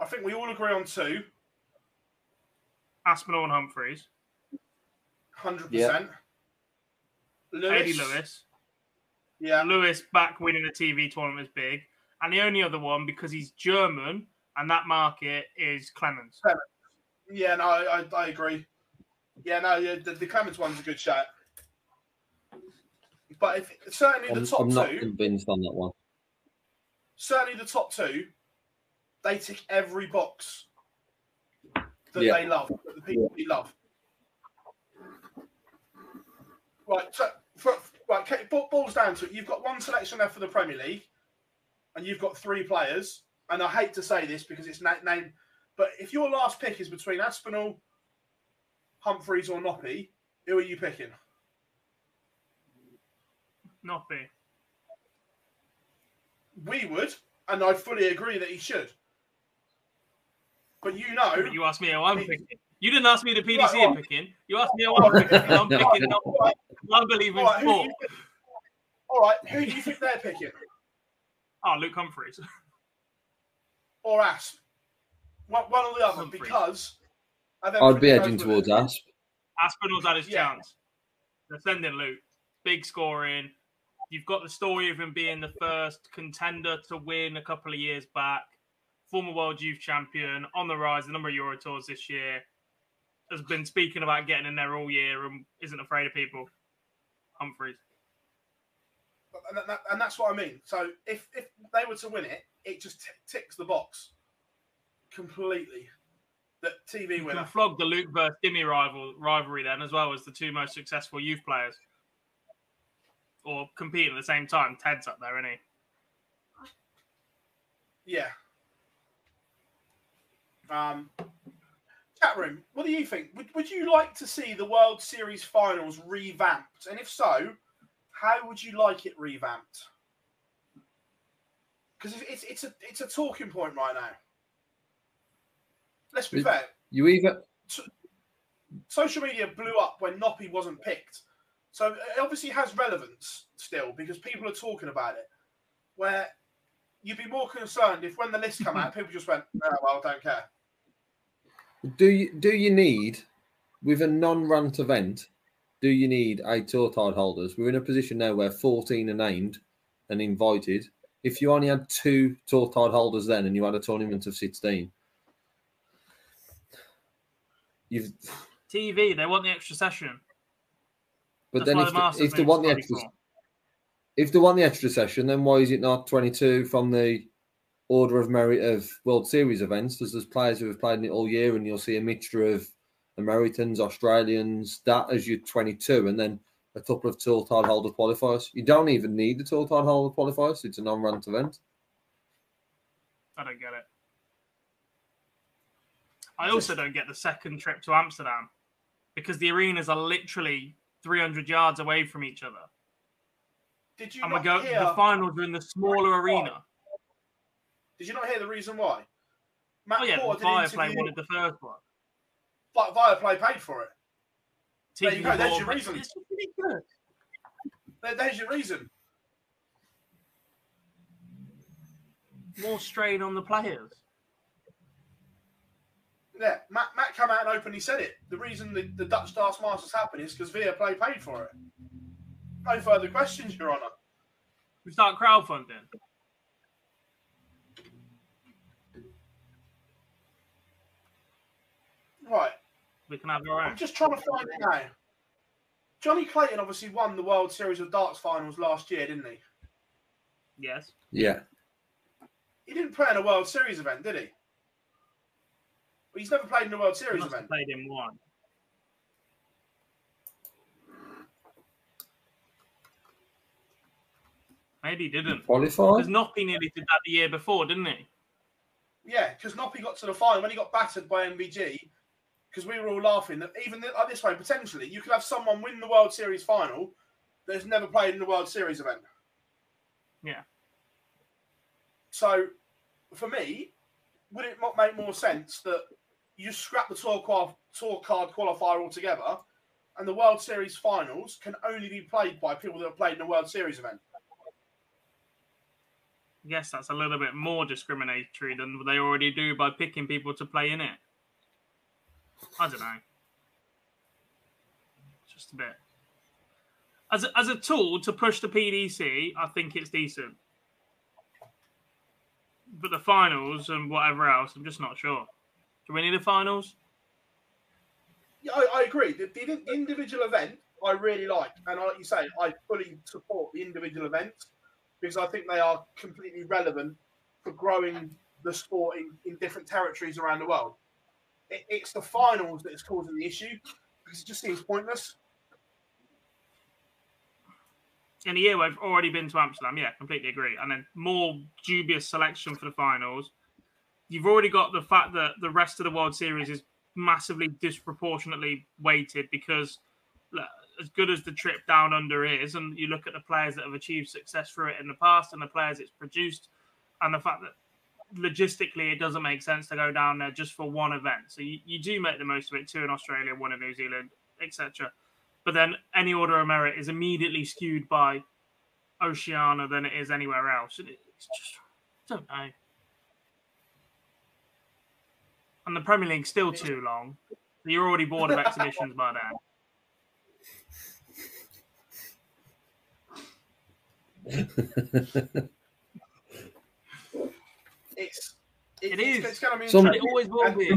I think we all agree on two, Aspinall and Humphries. hundred Yeah. percent. Lewis, Eddie Lewis. Yeah, Lewis back winning a TV tournament is big. And the only other one, because he's German and that market is Clemens. yeah, no, I, I, I agree. Yeah, no, yeah, the, the Clemens one's a good shot. But if certainly the I'm, top I'm not two, convinced on that one. certainly the top two, they tick every box that Yeah. they love, that the people we love. Right, so for, right, it boils down to it. You've got one selection left for the Premier League, and you've got three players. And I hate to say this because it's na- named, but if your last pick is between Aspinall, Humphries, or Noppy, who are you picking? Noppy. We would, and I fully agree that he should. But you know, But you asked me how I'm picking. You didn't ask me the PDC Right, I'm picking. You asked me how I'm picking. I'm picking No, Noppy. I believe in all right, who do sport. you think, all right, who do you think they're picking? Oh, Luke Humphries. Or Asp? One, one or the other, Humphries. because I don't I'd be it goes edging towards it. Asp. Aspinall's had his Yeah. chance. They're sending Luke. Big scoring. You've got the story of him being the first contender to win a couple of years back. Former world youth champion, on the rise, the number of Euro tours this year. Has been speaking about getting in there all year and isn't afraid of people. Humphries. and, that, and that's what I mean. So if if they were to win it, it just t- ticks the box completely. That TV You winner. can flog the Luke versus Dimmy rival rivalry then as well as the two most successful youth players. Or compete at the same time. Ted's up there, isn't he? Yeah. Um, chat room. What do you think? Would, would you like to see the World Series finals revamped? And if so, how would you like it revamped? Because it's it's a it's a talking point right now. Let's be It- fair. You either social media blew up when Noppy wasn't picked. So it obviously has relevance still because people are talking about it. Where you'd be more concerned if when the list come out, people just went, oh, well, don't care. Do you do you need with a non-rant event? Do you need eight tour tide holders? We're in a position now where 14 are named and invited. If you only had two tour tide holders then, and you had a tournament of 16, you've. TV, they want the extra session. But That's then if, the if they want the extra, if they want the extra session, then why is it not 22 from the order of merit of World Series events? There's, there's players who have played in it all year, and you'll see a mixture of Americans, Australians, that as your 22, and then a couple of tour tide holder qualifiers. You don't even need the tour tide holder qualifiers. It's a non-rant event. I don't get it. I also don't get the second trip to Amsterdam because the arenas are literally 300 yards away from each other. Did you And we not go, hear? the finals are in the smaller arena. Did you not hear the reason why? Matt Oh, yeah, Porter did an Viaplay interview. wanted the first one. Vi- Viaplay paid for it. There you go, there's your reason. It's just ridiculous. There, there's your reason. More strain on the players. Yeah, Matt, Matt came out and openly said it. The reason the, the Dutch Stars Masters happened is because Viaplay paid for it. No further questions, Your Honour. We start crowdfunding. Right, We can have our own. I'm just trying to find it now. Johnny Clayton obviously won the World Series of Darts finals last year, didn't he? Yes. Yeah. He didn't play in a World Series event, did he? Well, he's never played in a World He Series must have event. played in one. Maybe he didn't. Qualified? Because Noppy nearly did that the year before, didn't he? Yeah, because Noppy got to the final when he got battered by MVG. Because we were all laughing that even like this way, potentially, you could have someone win the World Series final that has never played in the World Series event. Yeah. So, for me, would it not make more sense that you scrap the tour, qual- tour card qualifier altogether, and the World Series finals can only be played by people that have played in the World Series event? Yes, that's a little bit more discriminatory than they already do by picking people to play in it. I don't know. Just a bit. As a, as a tool to push the PDC, I think it's decent. But the finals and whatever else, I'm just not sure. Do we need the finals? yeah, I, I agree. The, the, individual event I really like, and like you say, I fully support the individual events because I think they are completely relevant for growing the sport in, in different territories around the world. It, it's the finals that is causing the issue because it just seems pointless. in a year where we've already been to Amsterdam, yeah, completely agree. And then more dubious selection for the finals. You've already got the fact that the rest of the World Series is massively disproportionately weighted because look, as good as the trip down under is, and you look at the players that have achieved success through it in the past and the players it's produced, and the fact that logistically it doesn't make sense to go down there just for one event. So you, you do make the most of it, two in Australia, one in New Zealand, etc. But then any order of merit is immediately skewed by Oceania than it is anywhere else. And it's just, I don't know. And the Premier League's still too long. You're already bored of exhibitions by now. It's It is. It's going to be Some- it always will be.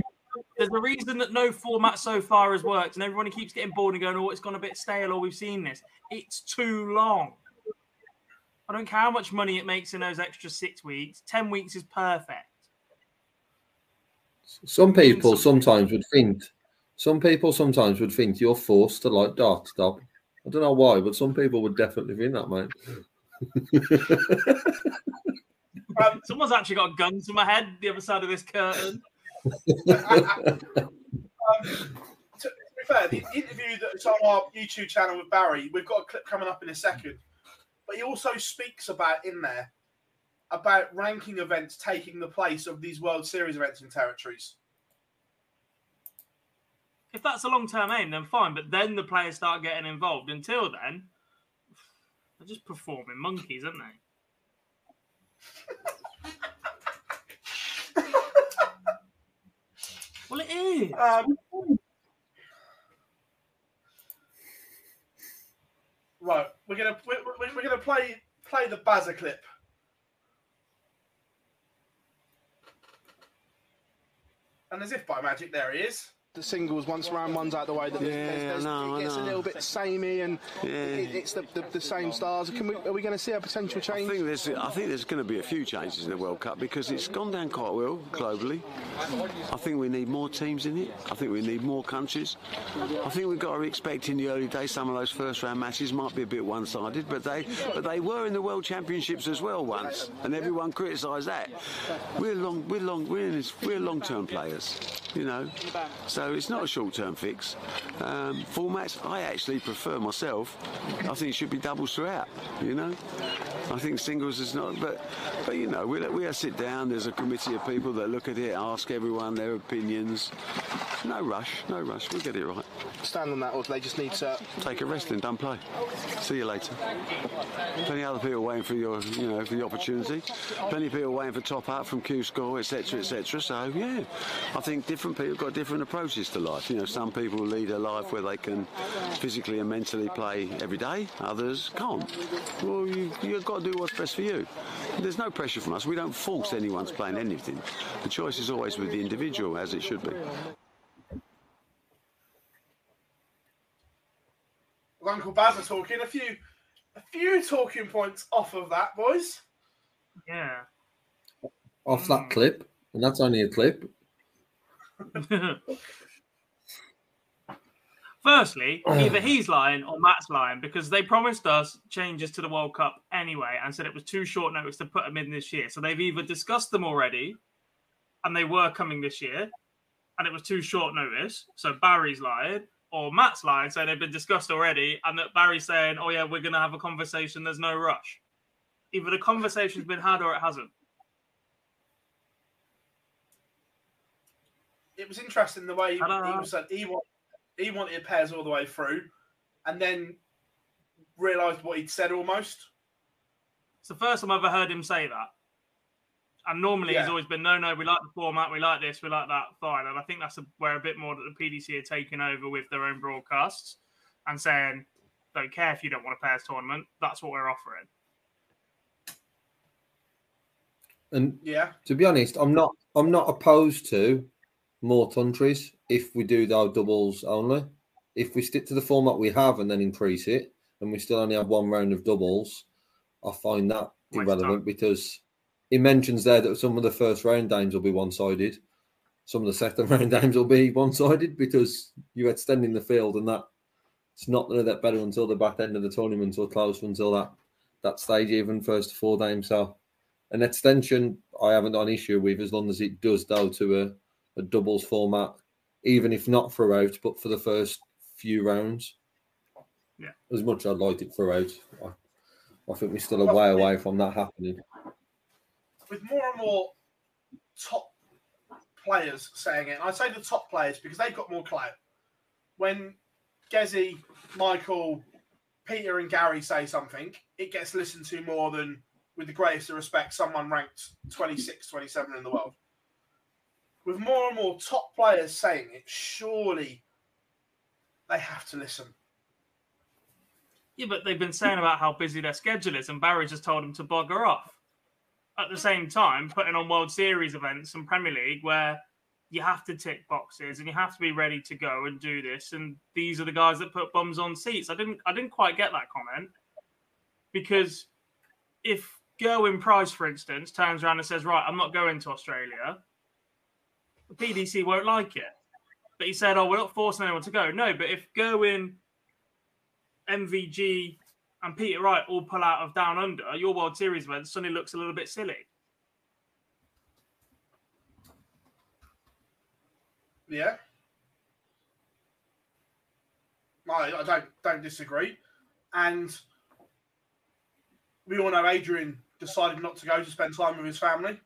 There's a reason that no format so far has worked, and everyone keeps getting bored and going, "Oh, it's gone a bit stale," or "We've seen this." It's too long. I don't care how much money it makes in those extra six weeks. Ten weeks is perfect. Some people sometimes would think, some people sometimes would think you're forced to like dart stop. I don't know why, but some people would definitely think that, mate. Um, Someone's actually got a gun to my head, the other side of this curtain. to, to be fair, the interview that's on our YouTube channel with Barry, we've got a clip coming up in a second. But he also speaks about in there about ranking events taking the place of these World Series events in territories. If that's a long-term aim, then fine. But then the players start getting involved. Until then, they're just performing monkeys, aren't they? Well, it is. Um, right, we're gonna we're, we're- gonna play play the buzzer clip. And as if by magic, there he is. The singles once round one's out the way that Yeah, there's, there's, it gets a little bit samey and Yeah. it, it's the, the, the same stars. Can we, are we going to see a potential change? I think there's I think there's going to be a few changes in the World Cup because it's gone down quite well globally. I think we need more teams in it. I think we need more countries. I think we've got to expect in the early days some of those first round matches might be a bit one-sided, but they but they were in the World Championships as well once, and everyone criticised that. We're long we're long we're in this, we're long-term players, you know. So it's not a short-term fix. Um, formats I actually prefer myself. I think it should be doubles throughout. You know, I think singles is not. But but you know, we we sit down. There's a committee of people that look at it, ask everyone their opinions. No rush, no rush. We'll get it right. Stand on that, or do they just need to? Take a rest and don't play. See you later. Plenty of other people waiting for your, you know, for the opportunity. Plenty of people waiting for top up from Q School, etc., etc. So yeah, I think different people got different approaches to life. You know, some people lead a life where they can physically and mentally play every day. Others can't. Well, you, you've got to do what's best for you. There's no pressure from us. We don't force anyone's playing anything. The choice is always with the individual, as it should be. With Uncle Bazza talking. A few a few talking points off of that, boys. Yeah. Off that hmm. clip, and that's only a clip. Firstly, oh. either he's lying or Matt's lying because they promised us changes to the World Cup anyway and said it was too short notice to put them in this year. So they've either discussed them already and they were coming this year and it was too short notice. So Barry's lying or Matt's line so they've been discussed already and that Barry's saying, oh yeah, we're going to have a conversation. There's no rush. Either the conversation's been had or it hasn't. It was interesting the way he, I he know. was he wanted, he wanted pairs all the way through, and then realised what he'd said almost. It's the first time I've ever heard him say that. And normally he's always been, no, no, we like the format, we like this, we like that, fine. And I think that's a, where a bit more that the PDC are taking over with their own broadcasts and saying, don't care if you don't want a pairs tournament, that's what we're offering. And Yeah, to be honest, I'm not I'm not opposed to more countries. if we do our doubles only. If we stick to the format we have and then increase it, and we still only have one round of doubles, I find that Waste irrelevant time. because he mentions there that some of the first round games will be one sided, some of the second round games will be one sided because you're extending the field and that it's not going to get better until the back end of the tournament or close until that that stage, even first four games. So an extension I haven't got an issue with as long as it does go to a, a doubles format, even if not throughout, but for the first few rounds. Yeah. As much as I'd like it throughout. I, I think we're still a way away from that happening. With more and more top players saying it, and I say the top players because they've got more clout. When Gezi, Michael, Peter, and Gary say something, it gets listened to more than, with the greatest of respect, someone ranked 26, 27 in the world. With more and more top players saying it, surely they have to listen. Yeah, but they've been saying about how busy their schedule is, and Barry just told them to bugger off. At the same time, putting on World Series events and Premier League where you have to tick boxes and you have to be ready to go and do this, and these are the guys that put bums on seats. I didn't, I didn't quite get that comment because if Gerwyn Price, for instance, turns around and says, "Right, I'm not going to Australia," the PDC won't like it. But he said, "Oh, we're not forcing anyone to go." No, but if Gerwyn MVG and Peter Wright all pull out of Down Under, your World Series event suddenly looks a little bit silly. Yeah. No, I don't don't disagree. And we all know Adrian decided not to go to spend time with his family.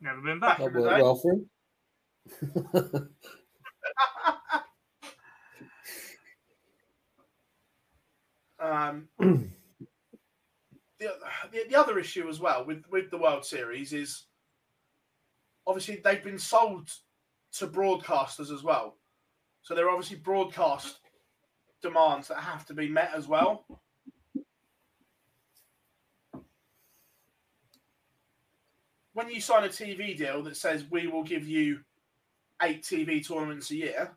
Never been back. That the worked day. well for him. Um, the, the the other issue as well with with the World Series is obviously they've been sold to broadcasters as well, so there are obviously broadcast demands that have to be met as well. When you sign a TV deal that says we will give you eight TV tournaments a year,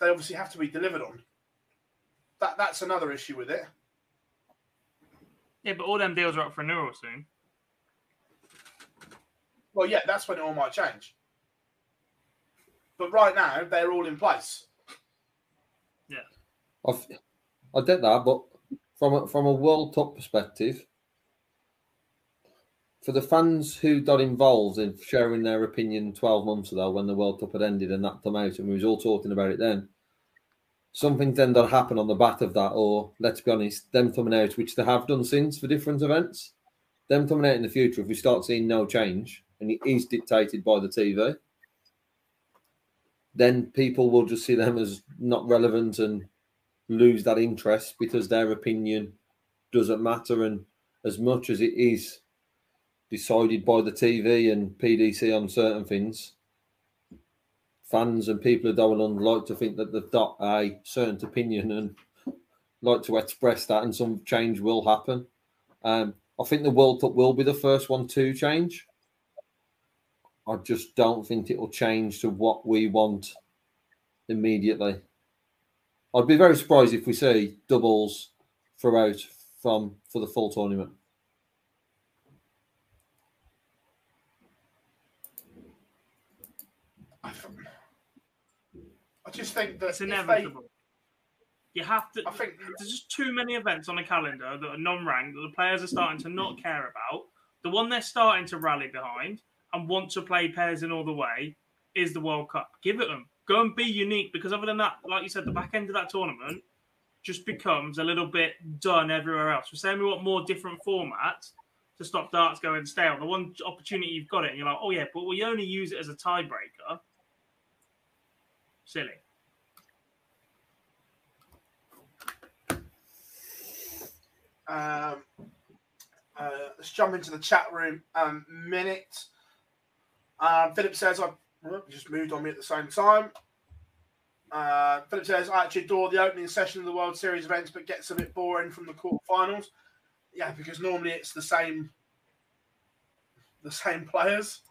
they obviously have to be delivered on. That that's another issue with it. Yeah, but all them deals are up for renewal soon. Well, yeah, that's when it all might change. But right now, they're all in place. Yeah, I've, I get that, but from a, from a World Cup perspective, for the fans who got involved in sharing their opinion 12 months ago when the World Cup had ended and that came out, and we was all talking about it then, something then that happen on the back of that, or let's be honest, them coming out, which they have done since for different events, them coming out in the future, if we start seeing no change and it is dictated by the TV, then people will just see them as not relevant and lose that interest because their opinion doesn't matter. And as much as it is decided by the TV and PDC on certain things, fans and people who don't on like to think that they've got a certain opinion and like to express that, and some change will happen. Um, I think the World Cup will be the first one to change. I just don't think it will change to what we want immediately. I'd be very surprised if we see doubles throughout from for the full tournament. I just think that It's if they, inevitable. You have to. I think- there's just too many events on the calendar that are non-ranked that the players are starting to not care about. The one they're starting to rally behind and want to play pairs in all the way is the World Cup. Give it them. Go and be unique because other than that, like you said, the back end of that tournament just becomes a little bit done everywhere else. We're saying we want more different formats to stop darts going stale. The one opportunity you've got it, and you're like, oh yeah, but we only use it as a tiebreaker. Silly. um, uh, let's jump into the chat room um, minute. Um, Philip says, I just moved on me at the same time. Uh, Philip says, I actually adore the opening session of the World Series events, but gets a bit boring from the quarterfinals. Yeah, because normally it's the same, the same players.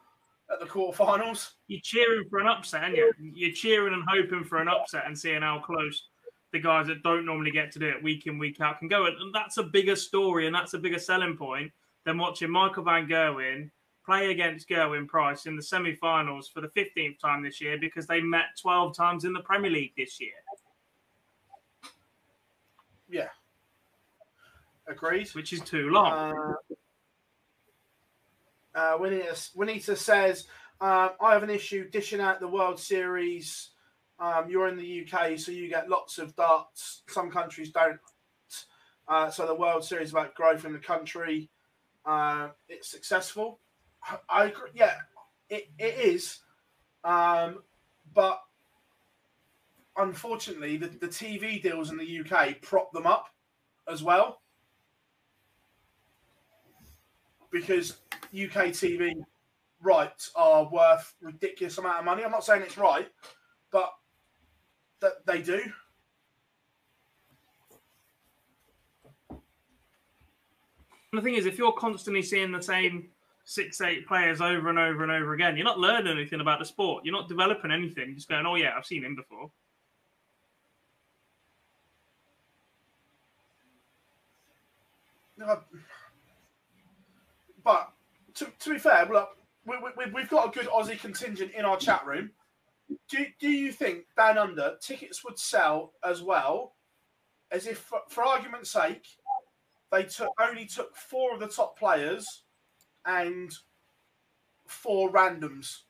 At the quarterfinals. You're cheering for an upset, and you? You're cheering and hoping for an upset and seeing how close the guys that don't normally get to do it week in, week out can go. And that's a bigger story and that's a bigger selling point than watching Michael Van Gerwen play against Gerwyn Price in the semi finals for the 15th time this year because they met 12 times in the Premier League this year. Yeah. Agreed. Which is too long. Uh, uh, Juanita, says, um, I have an issue dishing out the World Series. Um, you're in the UK, so you get lots of darts. Some countries don't. Uh, so the World Series about growth in the country. Uh, it's successful. I agree. Yeah, it, it is. Um, but unfortunately, the, the TV deals in the UK prop them up as well. Because UK TV rights are worth ridiculous amount of money. I'm not saying it's right, but that they do. the thing is, if you're constantly seeing the same six, eight players over and over and over again, you're not learning anything about the sport. You're not developing anything. You're just going, oh, yeah, I've seen him before. But to, to be fair, look, we, we, we've got a good Aussie contingent in our chat room. Do, do you think down under tickets would sell as well as if, for, for argument's sake, they took only took four of the top players and four randoms.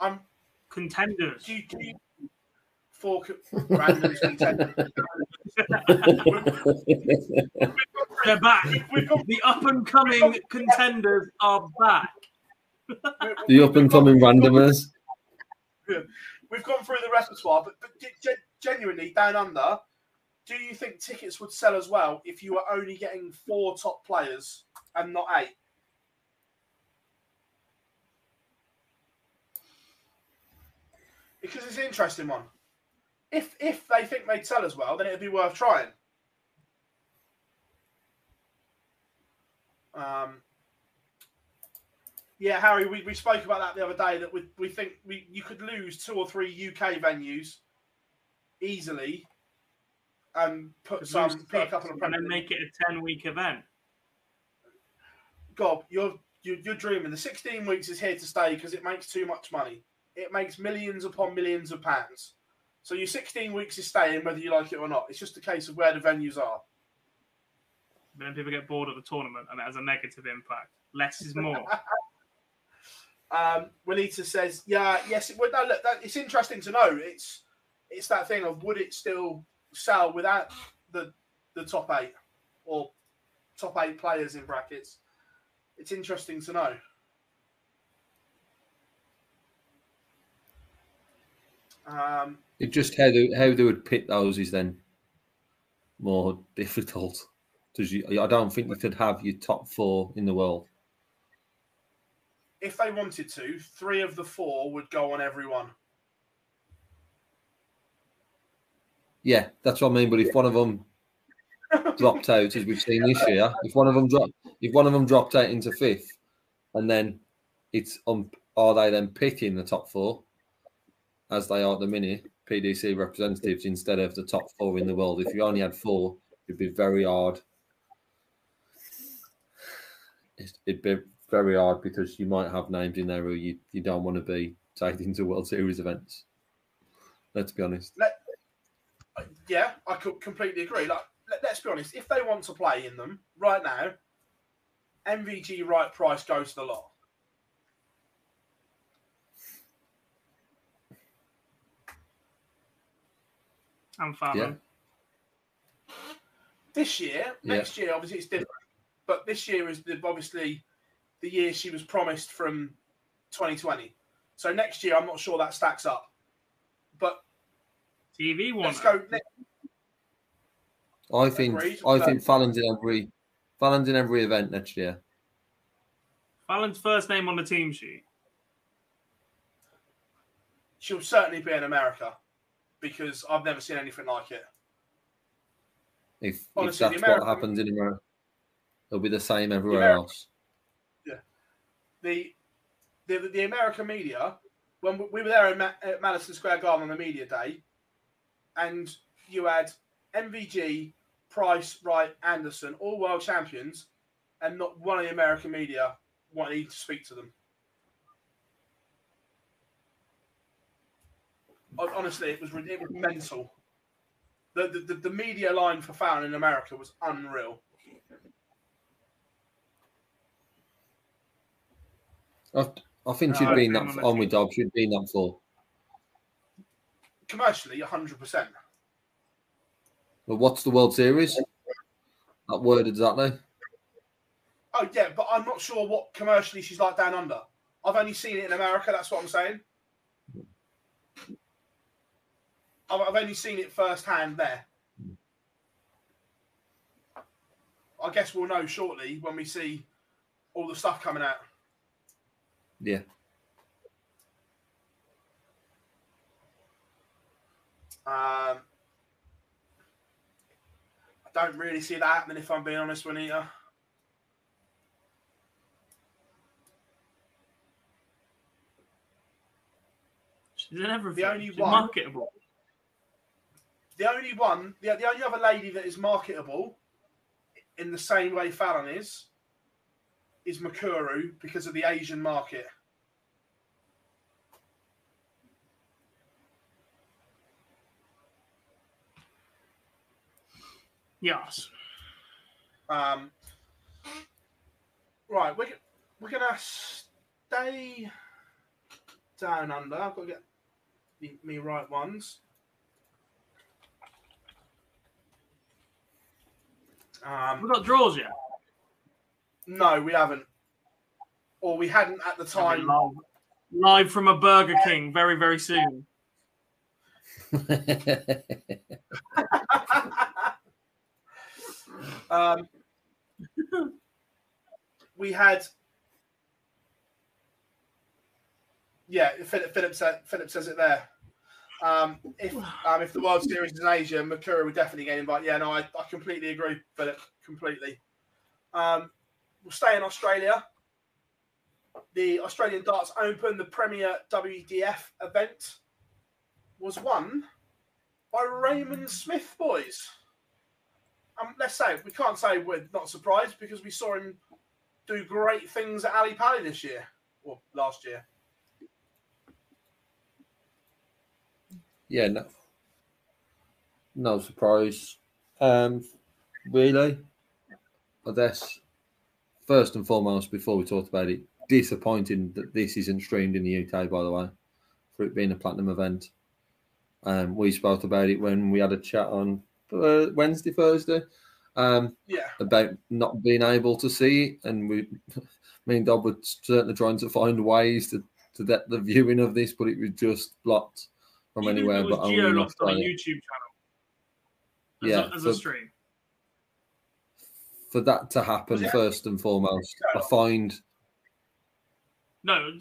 Um, contenders. Do do you, four co- randoms contenders. They're back. The up and coming contenders are back. the up and coming randomers. We've gone through the repertoire, but, but genuinely, down under, do you think tickets would sell as well if you were only getting four top players and not eight? Because it's an interesting one. If if they think they'd sell as well, then it'd be worth trying. Um, yeah, Harry, we, we spoke about that the other day that we, we think we you could lose two or three UK venues easily and put some put a couple of and then make it a ten week event. God, you're, you're you're dreaming. The 16 weeks is here to stay because it makes too much money. It makes millions upon millions of pounds. So your 16 weeks is staying whether you like it or not. It's just a case of where the venues are. But then people get bored of the tournament and it has a negative impact. Less is more. um, Juanita says, "Yeah, yes. It, well, no, look, that, it's interesting to know. It's it's that thing of would it still sell without the the top eight or top eight players in brackets. It's interesting to know. Um, it just how they, how they would pick those is then more difficult because I don't think you could have your top four in the world. If they wanted to, three of the four would go on everyone. Yeah, that's what I mean. But if one of them dropped out, as we've seen this year, if one of them dropped, if one of them dropped out into fifth, and then it's um, are they then picking the top four, as they are at the minute, PDC representatives instead of the top four in the world? If you only had four, it'd be very hard. It'd be very hard because you might have names in there who you, you don't want to be taken to World Series events. Let's be honest. Let, yeah, I could completely agree. Like, let, us be honest, if they want to play in them right now, MVG right price goes to the lot. I'm fine. Yeah. This year, next yeah. year, obviously it's different, but this year is the, obviously the year she was promised from 2020. So next year, I'm not sure that stacks up. But TV one. Let's go. I think Agreed. I think Fallon's in every Fallon's in every event next year. Fallon's first name on the team sheet. She'll certainly be in America because I've never seen anything like it. If, Honestly, if that's American, what happens in America, it'll be the same everywhere the else. Yeah. The the, the, American media, when we- we were there in Ma- at Madison Square Garden on the media day, and you had MVG, Price, Wright, Anderson, all world champions, and not one of the American media wanted to speak to them. Honestly, it was it was mental. The, the, the, the media line for Fallon in America was unreal. I, I think she'd No, been that on on with Dobbs. She'd been that for. Commercially, 100%. But what's the World Series? That word exactly. Oh yeah, but I'm not sure what commercially she's like down under. I've only seen it in America. That's what I'm saying. I've, I've only seen it firsthand there. I guess we'll know shortly when we see all the stuff coming out. Yeah. Um, I don't really see that happening if I'm being honest, Juanita. She's in everything. The only She's one- marketable. The only one, the, the only other lady that is marketable in the same way Fallon is, is Mikuru because of the Asian market. Yes. Um, right, we're, we're going to stay down under. I've got to get me, me right ones. Um, We've got draws yet. No, we haven't. Or we hadn't at the time. Live, live from a Burger King very, very soon. um, we had, yeah. Philip, Philip, said, Philip says it there. Um, if um, if the World Series is in Asia, Mikuru would definitely get invited. Yeah, no, I, I completely agree, Philip, completely. Um, we'll stay in Australia. The Australian Darts Open, the Premier WDF event, was won by Raymond Smith boys. Um, let's say we can't say we're not surprised because we saw him do great things at Ali Pali this year or last year. yeah, no, no surprise. Um, really, I guess first and foremost, before we talked about it, disappointing that this isn't streamed in the UK. By the way, for it being a platinum event, um, we spoke about it when we had a chat on uh, Wednesday, Thursday. Um, Yeah, about not being able to see it, and we, me and Dob were certainly trying to find ways to to get the viewing of this, but it was just blocked from if anywhere but only on a YouTube channel. As, Yeah, a, as so- a stream. For that to happen, Was it- first and foremost, I find No,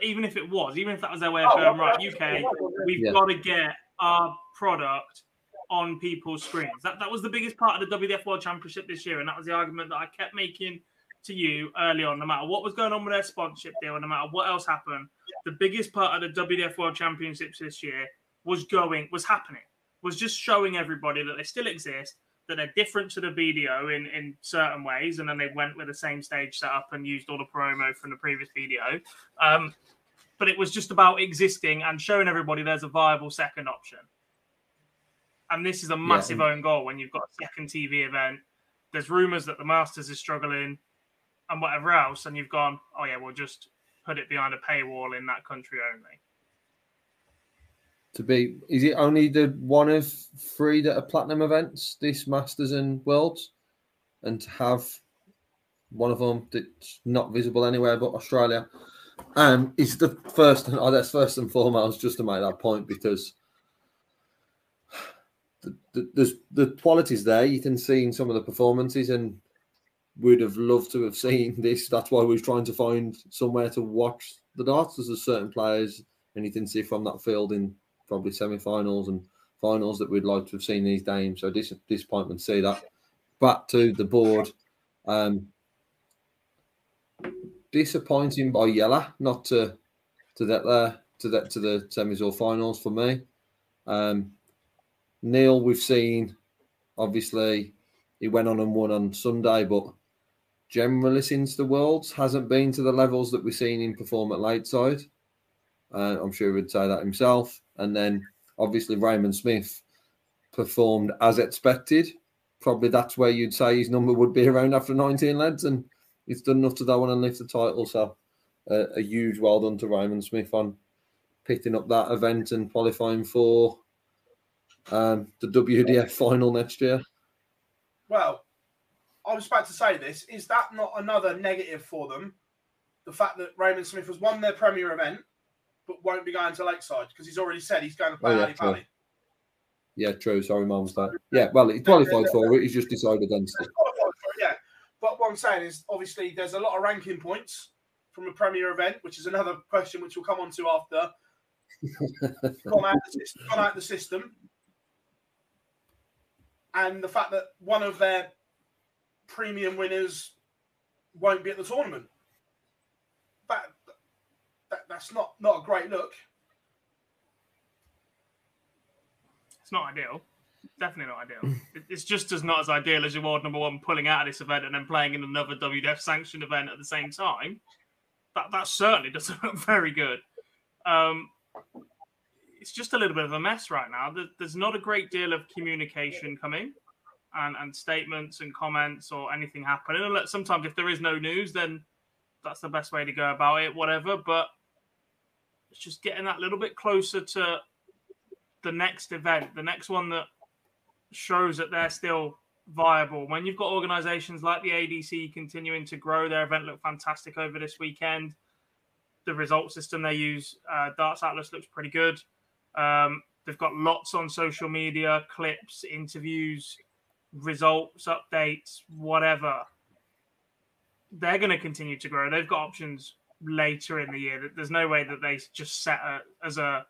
even if it was, even if that was their way Oh, of going, well, right, UK, we've Yeah. got to get our product on people's screens. That that was the biggest part of the WDF World Championship this year, and that was the argument that I kept making to you early on. No matter what was going on with their sponsorship deal, no matter what else happened, the biggest part of the WDF World Championships this year was going, was happening, was just showing everybody that they still exist, that they're different to the video in in certain ways, and then they went with the same stage setup and used all the promo from the previous video. Um, but it was just about existing and showing everybody there's a viable second option. And this is a massive and- own goal when you've got a second TV event. There's rumours that the Masters is struggling and whatever else, and you've gone, oh yeah, we'll just put it behind a paywall in that country only. To be is it only the one of three that are platinum events, this Masters and Worlds, and to have one of them that's not visible anywhere but Australia. Um, is the first oh, that's first and foremost just to make that point because the, the, there's the quality's there. You can see in some of the performances, and we'd have loved to have seen this. That's why we are trying to find somewhere to watch the darts. There's certain players, and you can see from that field in probably semi-finals and finals that we'd like to have seen these games. So dis- disappointment to see that. Back to the board. Um, disappointing by Yella not to to that there to that to the semis or finals for me. Um, Neil, we've seen obviously he went on and won on Sunday, but generally since the Worlds hasn't been to the levels that we've seen him perform at Lakeside. Uh, I'm sure he would say that himself. And then obviously Raymond Smith performed as expected. Probably that's where you'd say his number would be around after 19 leads, and he's done enough to go on and lift the title. So uh, a huge well done to Raymond Smith on picking up that event and qualifying for um, the WDF final next year. Well, I was about to say this. Is that not another negative for them? The fact that Raymond Smith has won their premier event, but won't be going to Lakeside because he's already said he's going to play Oh, yeah. Yeah, true. Sorry, Mom's that. Yeah, well, he qualified for it. He's just decided against it. Qualified for it, Yeah, but what I'm saying is, obviously, there's a lot of ranking points from a premier event, which is another question which we'll come on to after. gone, out system, gone out the system, and the fact that one of their premium winners won't be at the tournament. That, that that's not not a great look. It's not ideal. Definitely not ideal. It's just as not as ideal as your world number one pulling out of this event and then playing in another WDF sanctioned event at the same time. That that certainly doesn't look very good. Um, it's just a little bit of a mess right now. There's not a great deal of communication coming and, and statements and comments or anything happening. And look, sometimes if there is no news, then that's the best way to go about it, whatever. But it's just getting that little bit closer to the next event, the next one that shows that they're still viable. When you've got organizations like the ADC continuing to grow, their event looked fantastic over this weekend. The result system they use, uh, Darts Atlas, looks pretty good. Um, they've got lots on social media, clips, interviews, results, updates, whatever. They're going to continue to grow. They've got options later in the year. There's no way that they just set a, as a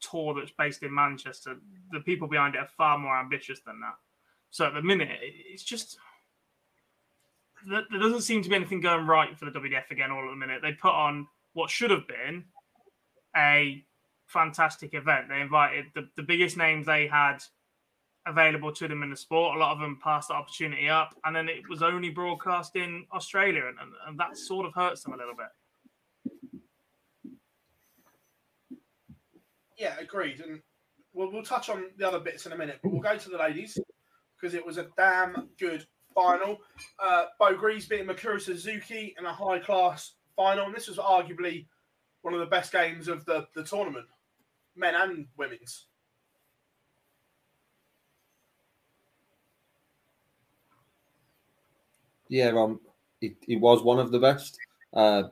tour that's based in Manchester. The people behind it are far more ambitious than that. So at the minute, it's just there doesn't seem to be anything going right for the WDF again. All at the minute, they put on what should have been a fantastic event. They invited the, the biggest names they had available to them in the sport. A lot of them passed the opportunity up, and then it was only broadcast in Australia, and, and, and that sort of hurts them a little bit. Yeah, agreed. And we'll, we'll touch on the other bits in a minute, but we'll go to the ladies because it was a damn good final. Uh, Bo Greaves beating Mikuru Suzuki in a high class final. And this was arguably one of the best games of the, the tournament, men and women's. Yeah, um, it, it was one of the best. Uh,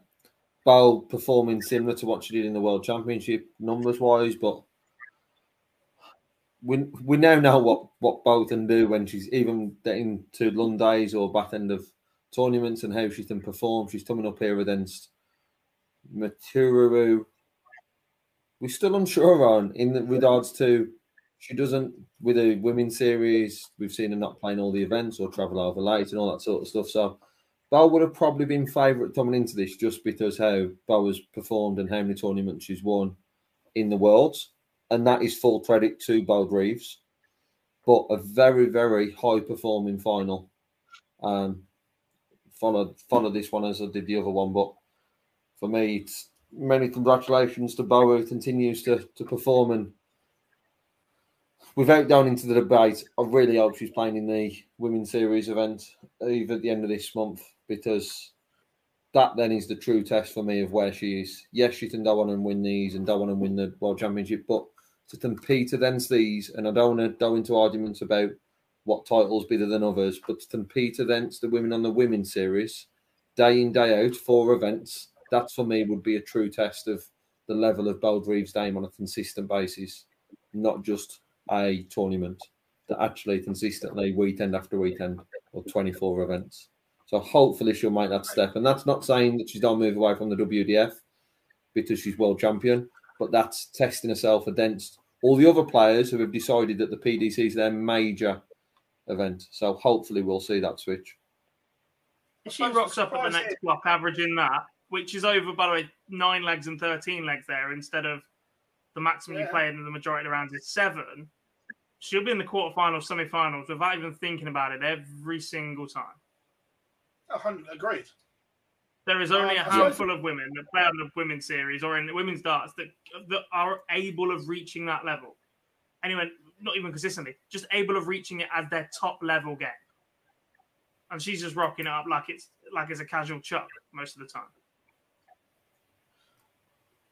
Bo performing similar to what she did in the World Championship numbers wise, but we we now know what what Bo can do when she's even getting to Lundays or back end of tournaments and how she can perform. She's coming up here against Maturaru. We're still unsure on in regards to she doesn't with a women's series. We've seen her not playing all the events or travel over late and all that sort of stuff. So Bo would have probably been favourite coming into this just because how Bo has performed and how many tournaments she's won in the worlds, and that is full credit to Bo Greaves. But a very very high performing final. Um, followed followed this one as I did the other one, but for me, many congratulations to Bo who continues to to perform and without going into the debate, I really hope she's playing in the women's series event either at the end of this month because that then is the true test for me of where she is. Yes, she can go on and win these and go on and win the world championship, but to compete against these, and I don't want to go into arguments about what titles better than others, but to compete against the women on the women's series day in, day out, four events, that for me would be a true test of the level of Bo Greaves' game on a consistent basis, not just a tournament that actually consistently weekend after weekend or 24 events. So hopefully she'll make that step. And that's not saying that she's don't move away from the WDF because she's world champion, but that's testing herself against all the other players who have decided that the PDC is their major event. So hopefully we'll see that switch. If she rocks up at the next block, averaging that, which is over, by the way, nine legs and 13 legs there instead of the maximum you play in the majority of the rounds is seven, she'll be in the quarterfinals, semi finals without even thinking about it every single time. A hundred- Agreed. There is only a Um, I handful of women that play on the women's series or in the women's darts that, that are able of reaching that level. Anyway, not even consistently, just able of reaching it as their top level game. And she's just rocking it up like it's like it's a casual chuck most of the time.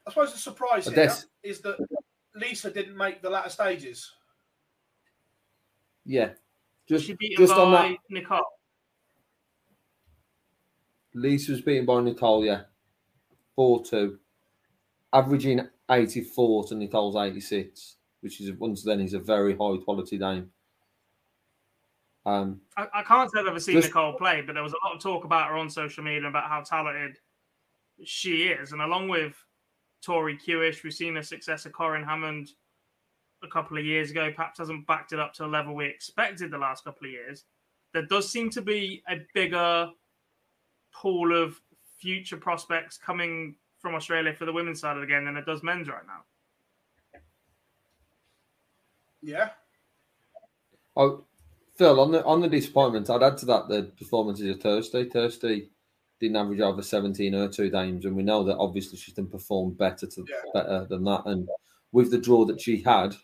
I suppose the surprise But here that's- is that Lisa didn't make the latter stages. Yeah. Just She beat just by on that, Nicole. Lisa was beaten by Natalia 4 2. Averaging 84 to Nicole's 86, which is once then is a very high quality game. Um, I, I can't say I've ever seen Just- Nicole play, but there was a lot of talk about her on social media about how talented she is. And along with Tori Kewish, we've seen her success of Corrine Hammond a couple of years ago. Perhaps hasn't backed it up to a level we expected the last couple of years. There does seem to be a bigger pool of future prospects coming from Australia for the women's side of the game than it does men's right now. Yeah. oh, Phil, on the on the disappointment, I'd add to that the performances of Thursday. Thursday didn't average over 17 or two games, and we know that obviously she's done perform better to Yeah. better than that. And with the draw that she had,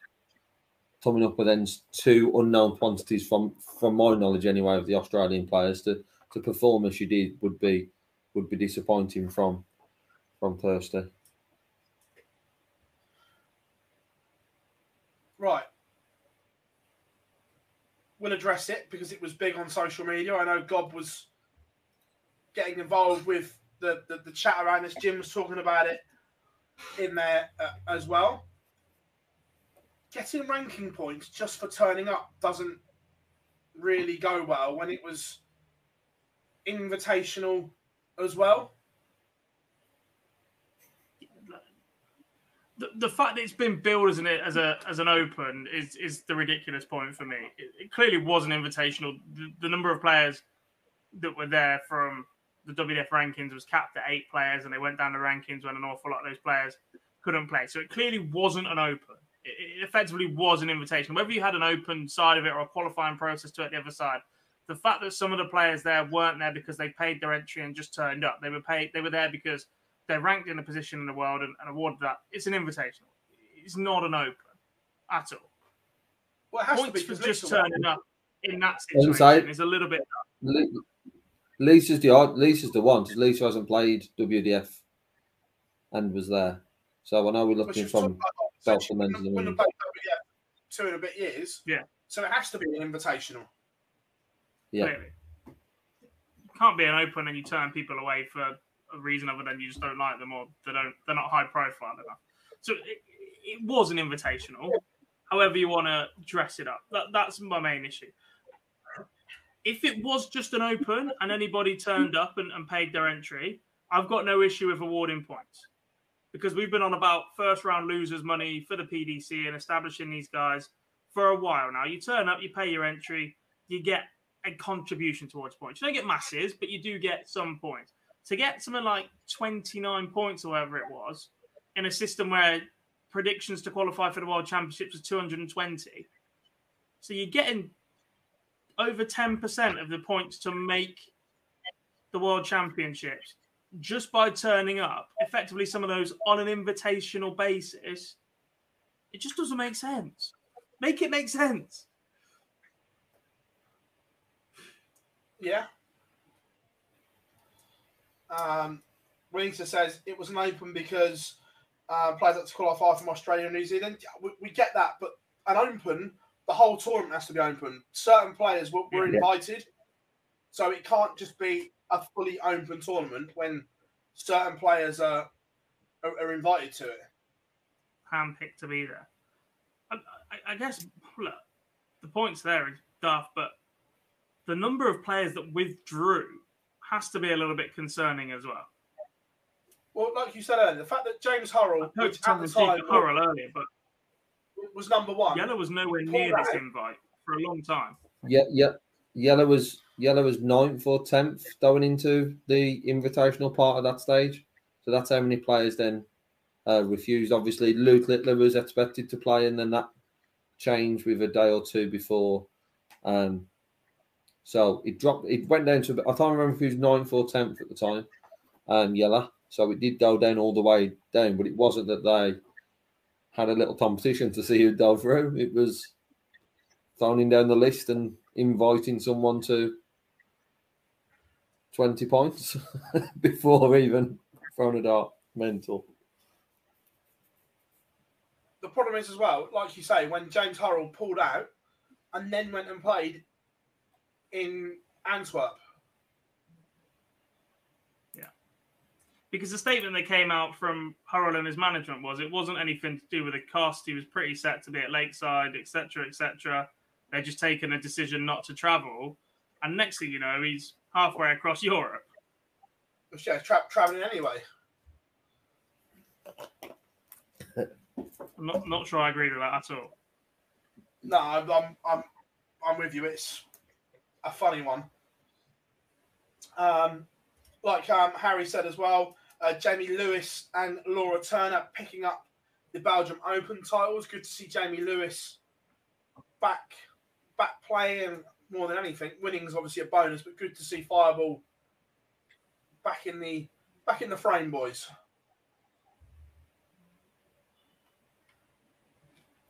coming up with then two unknown quantities from from my knowledge anyway of the Australian players to perform as she did would be would be disappointing from from Thursday. Right. We'll address it because it was big on social media. I know Gob was getting involved with the, the, the chat around this. Jim was talking about it in there uh, as well. Getting ranking points just for turning up doesn't really go well when it was invitational as well. the, the fact that it's been billed as an as a as an open is is the ridiculous point for me. It, it clearly was an invitational. The, the number of players that were there from the WDF rankings was capped at eight players, and they went down the rankings when an awful lot of those players couldn't play. So it clearly wasn't an open. It, it effectively was an invitation. Whether you had an open side of it or a qualifying process to it the other side, the fact that some of the players there weren't there because they paid their entry and just turned up. They were paid. They were there because they're ranked in a position in the world and, and awarded that. It's an invitational. It's not an open at all. Well, it has to Points be for just Lisa turning up in that Inside. situation is a little bit. Lisa's the odd. Lisa's the one because Lisa hasn't played WDF and was there. So I know we're looking from about, so both she the men's wouldn't- and the wouldn't women's. have played WDF two and a bit years. Yeah. So it has to be an invitational. Yeah. Clearly. You can't be an open and you turn people away for a reason other than you just don't like them or they don't they're not high profile enough. So it, it was an invitational. However you want to dress it up, that, that's my main issue. If it was just an open and anybody turned up and, and paid their entry, I've got no issue with awarding points because we've been on about first round losers money for the PDC and establishing these guys for a while now. You turn up, you pay your entry, you get a contribution towards points. You don't get masses, but you do get some points. To get something like 29 points or whatever it was in a system where predictions to qualify for the World Championships was 220. So you're getting over 10% of the points to make the World Championships just by turning up. Effectively, some of those on an invitational basis. It just doesn't make sense. Make it make sense. Yeah. Um, Renita says it was an open because uh, players had to qualify from Australia and New Zealand. Yeah, We, we get that, but an open, the whole tournament has to be open. Certain players were, were Yeah. invited, so it can't just be a fully open tournament when certain players are are, are invited to it. handpicked to be there. I, I, I guess look, the points there are daft, but the number of players that withdrew has to be a little bit concerning as well. Well, like you said earlier, the fact that James I Hurrell, hoped which at the time Hurrell earlier, but was number one, Yellow was nowhere near this Wright. invite for a long time. Yeah, yeah. Yellow was Yellow was ninth or tenth going into the invitational part of that stage. So that's how many players then uh, refused. Obviously, Luke Littler was expected to play, and then that changed with a day or two before. Um, so it dropped. It went down to. I can't remember if it was ninth or tenth at the time. Um, Yellow. So it did go down all the way down, but it wasn't that they had a little competition to see who dove through. It was phoning down the list and inviting someone to 20 points before even throwing a dart. Mental. The problem is as well, like you say, when James Hurrell pulled out and then went and played in Antwerp. Yeah. Because the statement that came out from Hurrell and his management was it wasn't anything to do with the cost. He was pretty set to be at Lakeside, etc., etc. They're just taking a decision not to travel. And next thing you know, he's halfway across Europe. Yeah, tra- traveling anyway. I'm not, not sure I agree with that at all. No, I'm, I'm, I'm, I'm with you. It's a funny one. Um, like um, Harry said as well, uh, Jamie Lewis and Laura Turner picking up the Belgium Open titles. Good to see Jamie Lewis back, back playing more than anything. Winning is obviously a bonus, but good to see Fireball back in the back in the frame, boys.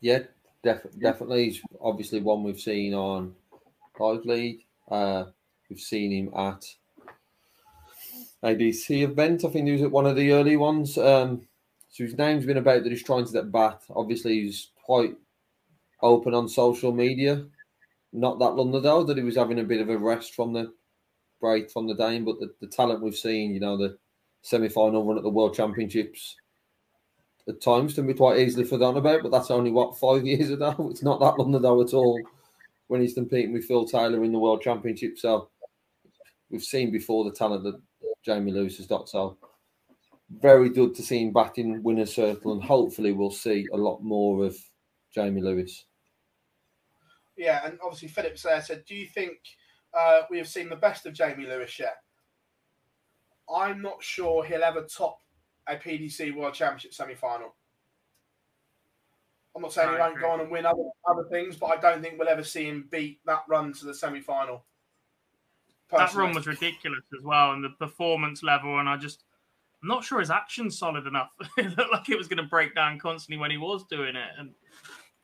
Yeah, def- definitely. He's obviously one we've seen on Live League. Uh, we've seen him at ADC event. I think he was at one of the early ones. Um, so his name's been about that he's trying to get back. Obviously, he's quite open on social media. Not that long ago that he was having a bit of a rest from the break from the game, but the, the talent we've seen, you know, the semi final run at the World Championships at times can be quite easily forgotten about, but that's only what five years ago. It's not that long ago at all when he's competing with Phil Taylor in the World Championship. So we've seen before the talent that Jamie Lewis has got. So very good to see him back in winner's circle, and hopefully we'll see a lot more of Jamie Lewis. Yeah, and obviously Phillips there said, "Do you think uh, we have seen the best of Jamie Lewis yet?" I'm not sure he'll ever top a PDC World Championship semi final. I'm not saying he won't go on and win other, other things, but I don't think we'll ever see him beat that run to the semi final. That run was ridiculous as well, and the performance level, and I just. I'm not sure his action's solid enough. it looked like it was going to break down constantly when he was doing it, and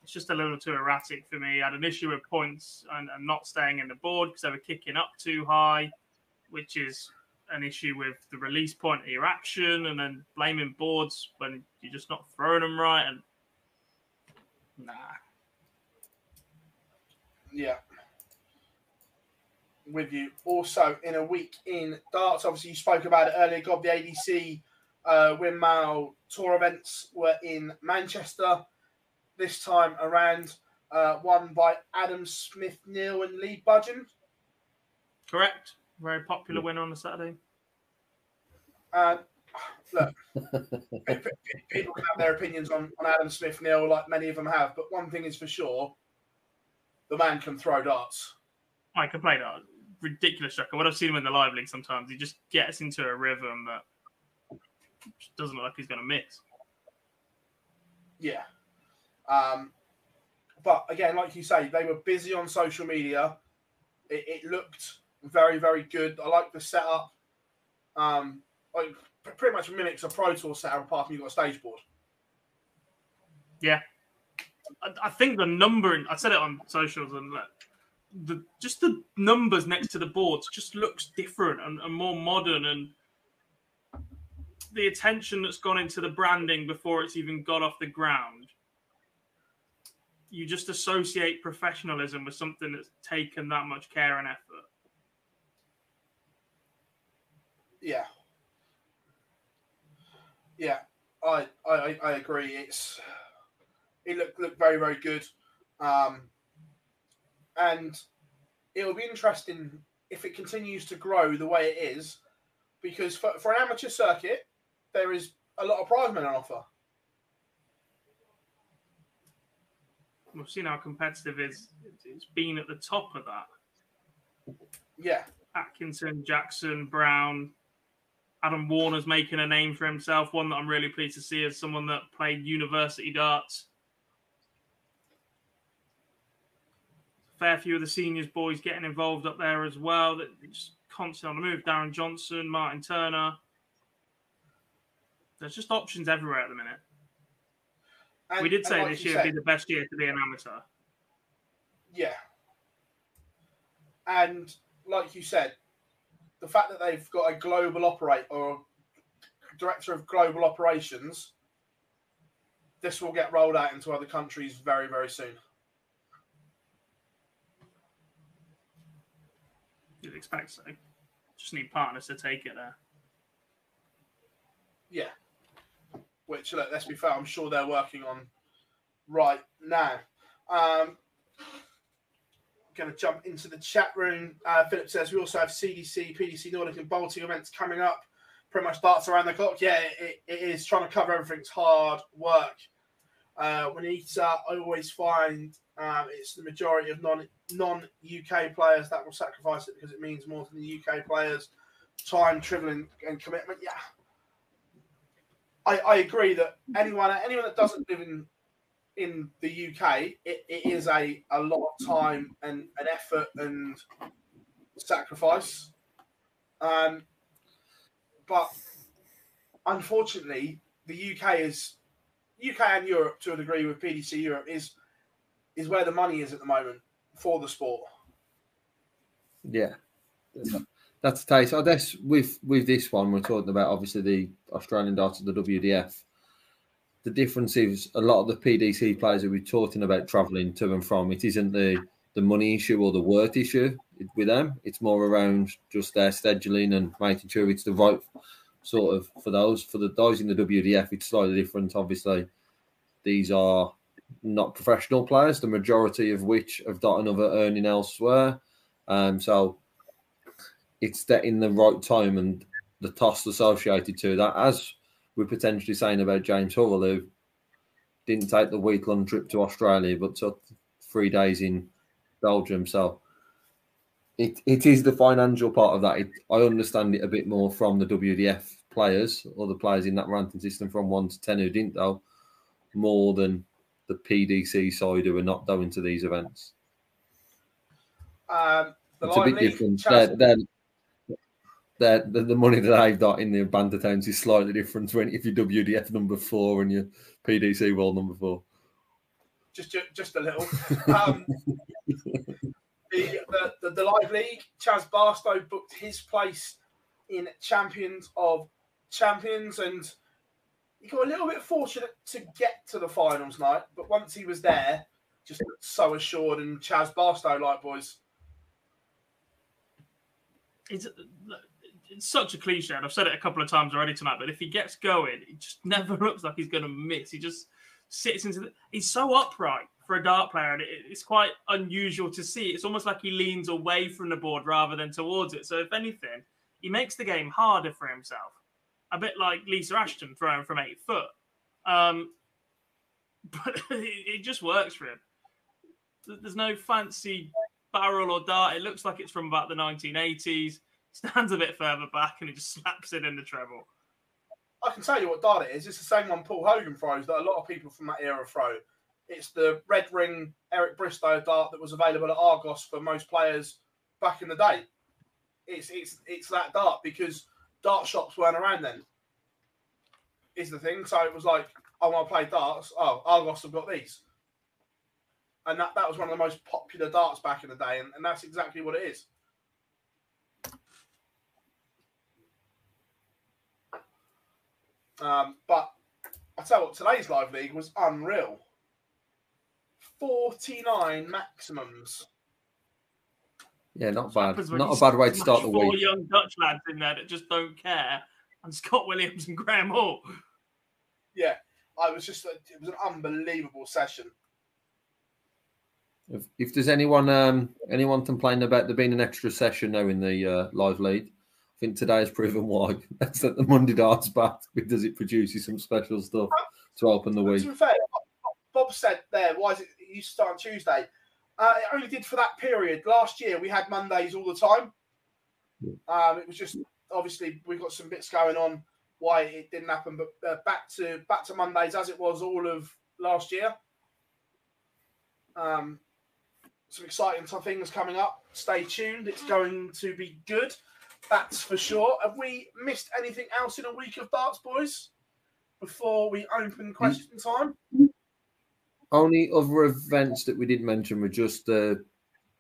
it's just a little too erratic for me. I had an issue with points and, and not staying in the board because they were kicking up too high, which is an issue with the release point of your action, and then blaming boards when you're just not throwing them right. And nah, Yeah. With you. Also, in a week in darts, obviously, you spoke about it earlier. God, the ADC uh, Windmill Tour events were in Manchester this time around, uh, won by Adam Smith-Neale and Lee Budgeon. correct. Very popular winner on the Saturday. And look, pe- pe- people can have their opinions on, on Adam Smith-Neale, like many of them have, but one thing is for sure the man can throw darts. I can play that ridiculous striker. What I've seen him in the live league sometimes, he just gets into a rhythm that doesn't look like he's going to miss. Yeah. Um, but again, like you say, they were busy on social media. It, it looked very, very good. I like the setup. Um, like p- pretty much mimics a Pro Tour setup apart from you've got a stage board. Yeah. I, I think the number, I said it on socials, and like, the just the numbers next to the boards just looks different and, and more modern, and the attention that's gone into the branding before it's even got off the ground. You just associate professionalism with something that's taken that much care and effort. Yeah. Yeah, I, I I agree. It's it looked looked very very good, um, and it'll be interesting if it continues to grow the way it is, because for, for an amateur circuit, there is a lot of prize money on offer. We've seen how competitive it's, it's been at the top of that. Yeah, Atkinson, Jackson, Brown, Adam Warner's making a name for himself. One that I'm really pleased to see is someone that played university darts. Fair few of the seniors boys getting involved up there as well. That just constantly on the move. Darren Johnson, Martin Turner. There's just options everywhere at the minute. and, we did say like this year would be the best year to be an amateur. Yeah. And like you said, the fact that they've got a global operate or director of global operations, this will get rolled out into other countries very, very soon. You'd expect so. Just need partners to take it there. Yeah. Which, look, let's be fair, I'm sure they're working on right now. Um, going to jump into the chat room. Uh, Philip says we also have CDC, PDC Nordic, and Baltic events coming up. Pretty much darts around the clock. Yeah, it, it is trying to cover everything's hard work. Uh, when it's, uh, I always find um, it's the majority of non non UK players that will sacrifice it because it means more to the UK players. Time, travelling, and commitment. Yeah, I, I agree that anyone anyone that doesn't live in in the UK, it, it is a, a lot of time and an effort and sacrifice. Um, but unfortunately, the UK is UK and Europe to a degree with PDC Europe is is where the money is at the moment for the sport. Yeah, that's the case. I guess with with this one, we're talking about obviously the Australian of the WDF. The difference is a lot of the PDC players that we're talking about travelling to and from. It isn't the the money issue or the worth issue with them. It's more around just their scheduling and making sure it's the right sort of for those for the those in the WDF. It's slightly different. Obviously, these are not professional players. The majority of which have got another earning elsewhere. Um, so it's that in the right time and the cost associated to that, as we're potentially saying about James Hurrell, who didn't take the week long trip to Australia but took three days in Belgium. So it, it is the financial part of that. It, I understand it a bit more from the WDF players or the players in that ranking system from one to 10 who didn't, though, more than the PDC side who are not going to these events. Um, the It's a bit different. They're, they're, they're, the, the money that I've got in the banter towns is slightly different when if you're WDF number four and you're PDC world number four. just ju- just a little. Um, the, the, the the live league, Chaz Barstow booked his place in Champions of Champions, and he got a little bit fortunate to get to the finals night. But once he was there, just so assured and Chaz Barstow like boys. It's, it's such a cliche, and I've said it a couple of times already tonight. But if he gets going, he just never looks like he's going to miss. He just sits into the. He's so upright for a dart player, and it, it's quite unusual to see. It's almost like he leans away from the board rather than towards it. So if anything, he makes the game harder for himself. A bit like Lisa Ashton throwing from eight foot. Um, but it, it just works for him. There's no fancy barrel or dart. It looks like it's from about the 1980s. Stands a bit further back and he just slaps it in the treble. I can tell you what dart it is. It's the same one Paul Hogan throws that a lot of people from that era throw. It's the red ring Eric Bristow dart that was available at Argos for most players back in the day. It's it's it's that dart because dart shops weren't around then. Is the thing. So it was like, I want to play darts. Oh, Argos have got these. And that, that was one of the most popular darts back in the day, and, and that's exactly what it is. Um, but I tell you what, today's live league was unreal. 49 maximums. Yeah, not bad. Not a bad way to start the week. four week. young Dutch lads in there that just don't care, and Scott Williams and Graham Hall. Yeah, I was just, it was an unbelievable session. If, if there's anyone um, anyone complaining about there being an extra session now in the uh, live lead, I think today has proven why. That's that the Monday darts back because it produces some special stuff to open the week. To be fair, Bob said there, why is it, it used to start on Tuesday? Uh, it only did for that period. Last year we had Mondays all the time. Um, it was just obviously we've got some bits going on why it didn't happen, but uh, back to back to Mondays as it was all of last year. Um, some exciting things coming up. Stay tuned. It's going to be good. That's for sure. Have we missed anything else in a week of darts, boys? Before we open question time. Only other events that we did mention were just the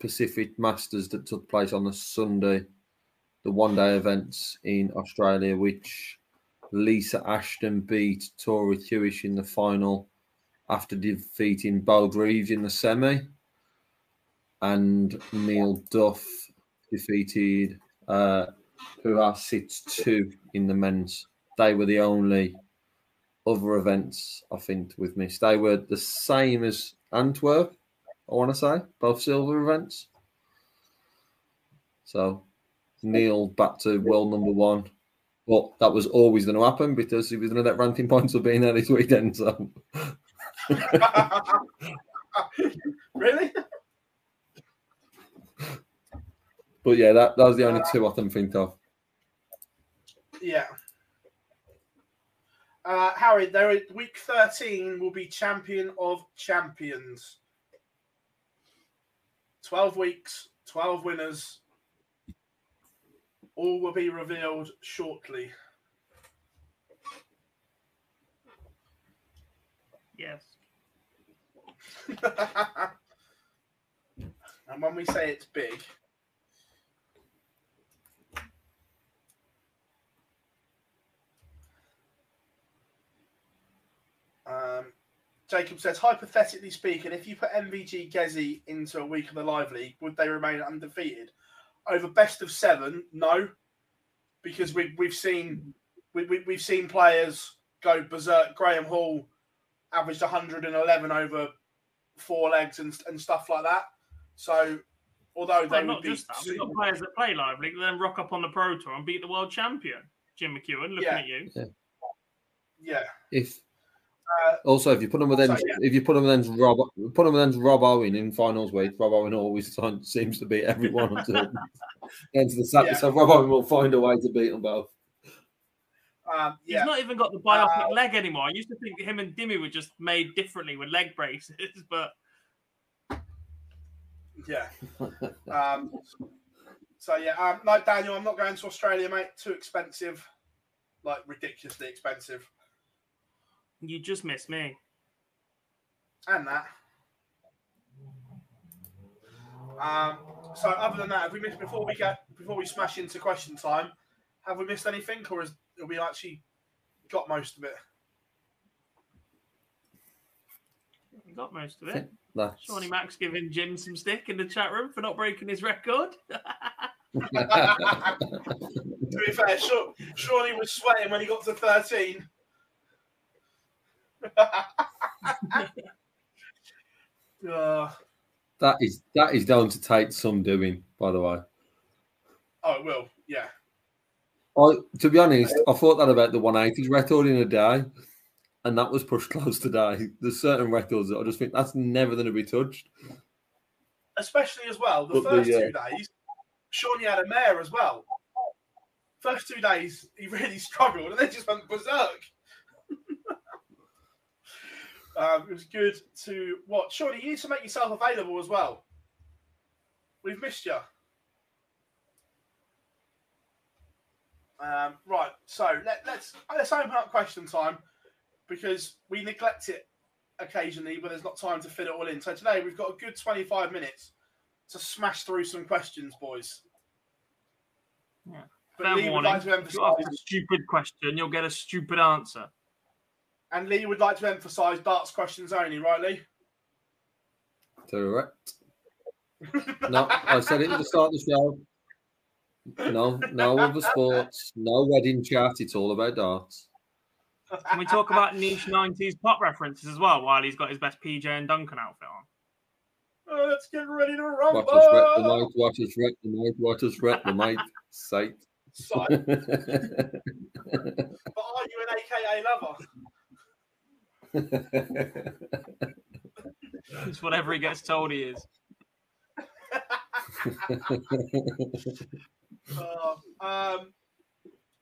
Pacific Masters that took place on the Sunday, the one day events in Australia, which Lisa Ashton beat Tori Kewish in the final after defeating Bo Greaves in the semi. And Neil Duff defeated uh, are Sits 2 in the men's. They were the only other events I think we've missed. They were the same as Antwerp, I want to say, both silver events. So Neil back to world number one. But that was always going to happen because he was going to get ranking points for being there this weekend. So really? But yeah, that, that was the only two I can think of. Yeah. Uh, Harry, there is, week 13 will be champion of champions. 12 weeks, 12 winners. All will be revealed shortly. Yes. and when we say it's big, um, Jacob says, hypothetically speaking, if you put MVG Gezi into a week of the Live League, would they remain undefeated? Over best of seven, no, because we, we've seen we, we, we've seen players go berserk. Graham Hall averaged 111 over four legs and, and stuff like that. So, although they Well, not be just that. We've got players that play live league, then rock up on the Pro Tour and beat the world champion, Jim McEwan. Looking Yeah. at you. yeah, If uh, also if you put them with then yeah. if you put them then Rob put them then Rob Owen in finals week, Rob Owen always sign- seems to beat everyone until ends the Saturday. Yeah. So Rob Owen will find a way to beat them both. um, He's not even got the biopic Uh, leg anymore. I used to think him and Dimmy were just made differently with leg braces, but Yeah. Um, so yeah, um, no, Daniel, I'm not going to Australia, mate. Too expensive, like ridiculously expensive, you just miss me. and that. Um, so other than that, have we missed before we get before we smash into question time? Have we missed anything, or has have we actually got most of it? You got most of it. That's Shawnee Max giving Jim some stick in the chat room for not breaking his record. To be fair, Sha- Shawnee was sweating when he got to 13. Uh, that is that is down to take some doing, by the way. oh, it will. Yeah. I, to be honest, I thought that about the 180s record in a day, and that was pushed close today. There's certain records that I just think that's never going to be touched. Especially as well, the But the, first uh, two days, Shawnee had a mare as well. First two days, he really struggled and then just went berserk. Um, it was good to watch. Shawnee, you need to make yourself available as well. We've missed you. Um, right, so let, let's let's open up question time because we neglect it occasionally, but there's not time to fit it all in. So today we've got a good 25 minutes to smash through some questions, boys. Yeah. But Fair warning. like to If you ask a stupid question, you'll get a stupid answer. And Lee would like to emphasise darts questions only, right, Lee? Correct. No, I said it at the start of the show. No, no other sports, no wedding chat. It's all about darts. Can we talk about niche 90s pop references as well while he's got his best PJ and Duncan outfit on? Oh, let's get ready to Watch us wreck the rumble. night. Watch us wreck the night. Watch us wreck the night. Sight. So, but are you an AKA lover? It's whatever he gets told he is. Uh, um,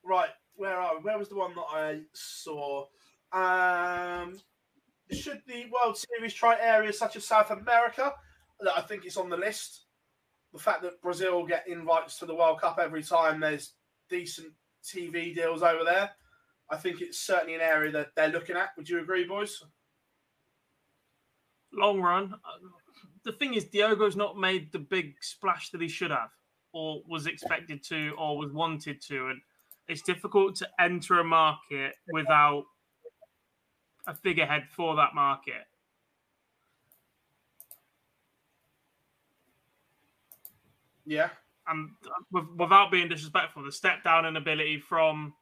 right, where are we? Where was the one that I saw? Um, should the World Series try areas such as South America? I think it's on the list. The fact that Brazil get invites to the World Cup every time there's decent TV deals over there, I think it's certainly an area that they're looking at. Would you agree, boys? Long run. uh, The thing is, Diogo's not made the big splash that he should have, or was expected to, or was wanted to, and it's difficult to enter a market without a figurehead for that market. Yeah. and without being disrespectful, the step down in ability from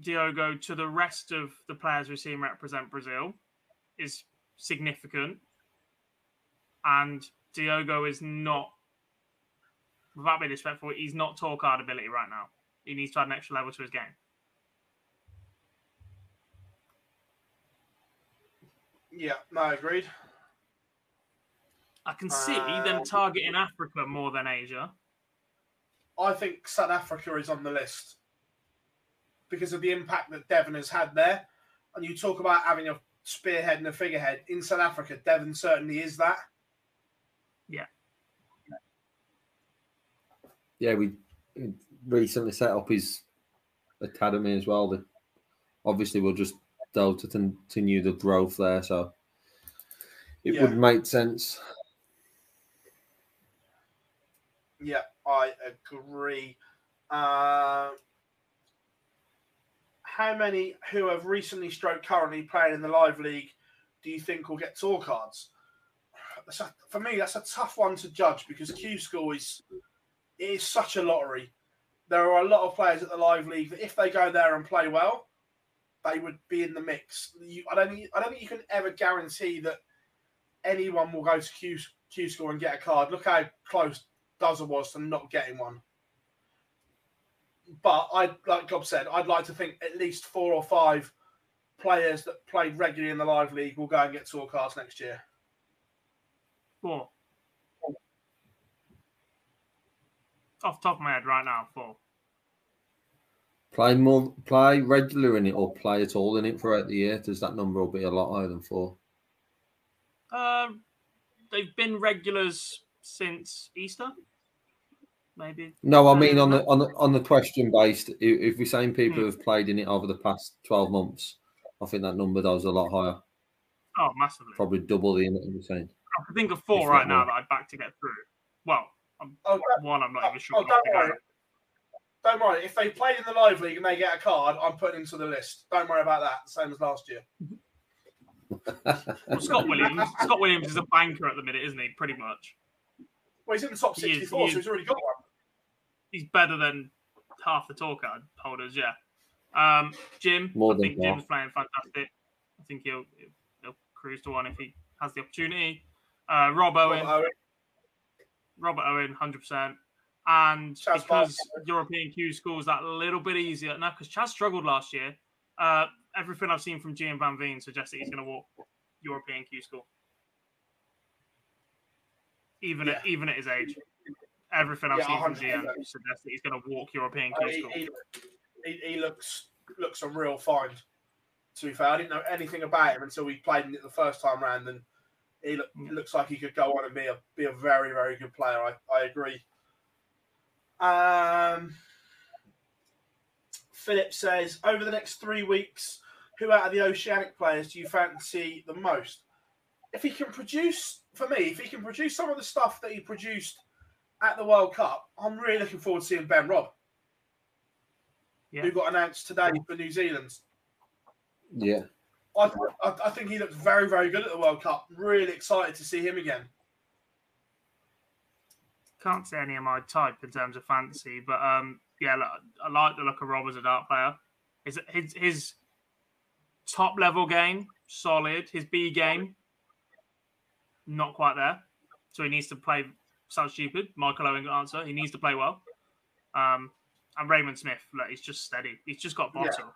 Diogo to the rest of the players we see him represent Brazil is significant. And Diogo is not, without being disrespectful, he's not tour card ability right now. He needs to add an extra level to his game. Yeah, no, agreed. I can see Um, them targeting Africa more than Asia. I think South Africa is on the list because of the impact that Devon has had there. And you talk about having a spearhead and a figurehead in South Africa. Devon certainly is that. Yeah, Yeah, we recently set up his academy as well. That obviously we'll just go to continue the growth there. So it Yeah. would make sense. Yeah, I agree. Uh, how many who have recently stroke currently playing in the live league do you think will get tour cards? A, for me, that's a tough one to judge because Q School is is such a lottery. There are a lot of players at the live league that if they go there and play well, they would be in the mix. You, I don't think I don't think you can ever guarantee that anyone will go to Q, Q School and get a card. Look how close Dozer was to not getting one. But I, like Gob said, I'd like to think at least four or five players that played regularly in the live league will go and get tour cards next year. Four. Off the top of my head right now, four. Play more, play regular in it, or play at all in it throughout the year. Does that number will be a lot higher than four? Um, they've been regulars since Easter, maybe. No, I mean on the on the on the question based. If, if we're saying people Hmm. have played in it over the past twelve months, I think that number does a lot higher. Oh, massively. Probably double the amount you're saying. I can think of four If right not now more. that I'd back to get through. Well, I'm, Oh, don't, one, I'm not even sure. oh, don't to go. worry. Don't worry. If they played in the live league and they get a card, I'm putting into the list. Don't worry about that. Same as last year. Well, Scott Williams. Scott Williams is a banker at the minute, isn't he? Pretty much. Well, he's in the top He is, 64, he so he's already got one. He's better than half the tour card holders. Yeah. Um, Jim. More I than think half. Jim's playing fantastic. I think he'll he'll cruise to one if he has the opportunity. Uh, Rob Owen. Well, Owen, Robert Owen, hundred percent. And Chaz because Barker. European Q schools that little bit easier now, because Chaz struggled last year. Uh, everything I've seen from Gian Van Veen suggests that he's going to walk European Q school, even at even at his age. Everything I've Yeah, seen from 100%. Gian suggests that he's going to walk European Uh, he, he, he, he looks looks a real find. To be fair, I didn't know anything about him until we played him the first time round, and he, look, he looks like he could go on and be a be a very very good player. I, I agree. Um, Philip says over the next three weeks, who out of the Oceanic players do you fancy the most? If he can produce, for me, if he can produce some of the stuff that he produced at the World Cup, I'm really looking forward to seeing Ben Robb Yeah. who got announced today for New Zealand. Yeah, I, I, I think he looks very, very good at the World Cup. Really excited to see him again. Can't say any of my type in terms of fantasy, but um, yeah, look, I like the look of Rob as a dart player. His his, his top level game solid. His B game not quite there, so he needs to play. Sounds stupid. Michael Owen answer. He needs to play well. Um, and Raymond Smith, look, he's just steady. He's just got bottle.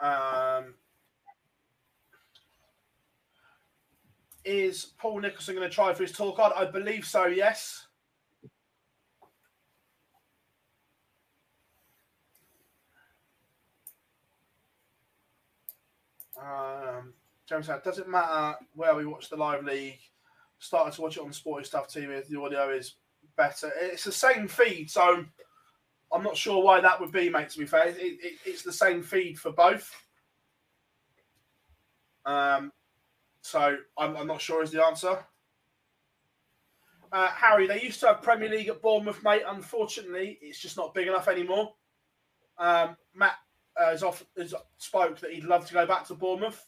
Um, is Paul Nicholson going to try for his tour card? I believe so. Yes. Um, James said, does it matter where we watch the live league? Started to watch it on Sporty Stuff TV. The audio is better. It's the same feed, so I'm not sure why that would be, mate. To be fair, it, it, it's the same feed for both. Um, so I'm, I'm not sure is the answer. Uh, Harry, they used to have Premier League at Bournemouth, mate. Unfortunately, it's just not big enough anymore. Um, Matt uh, has, off, has spoke that he'd love to go back to Bournemouth,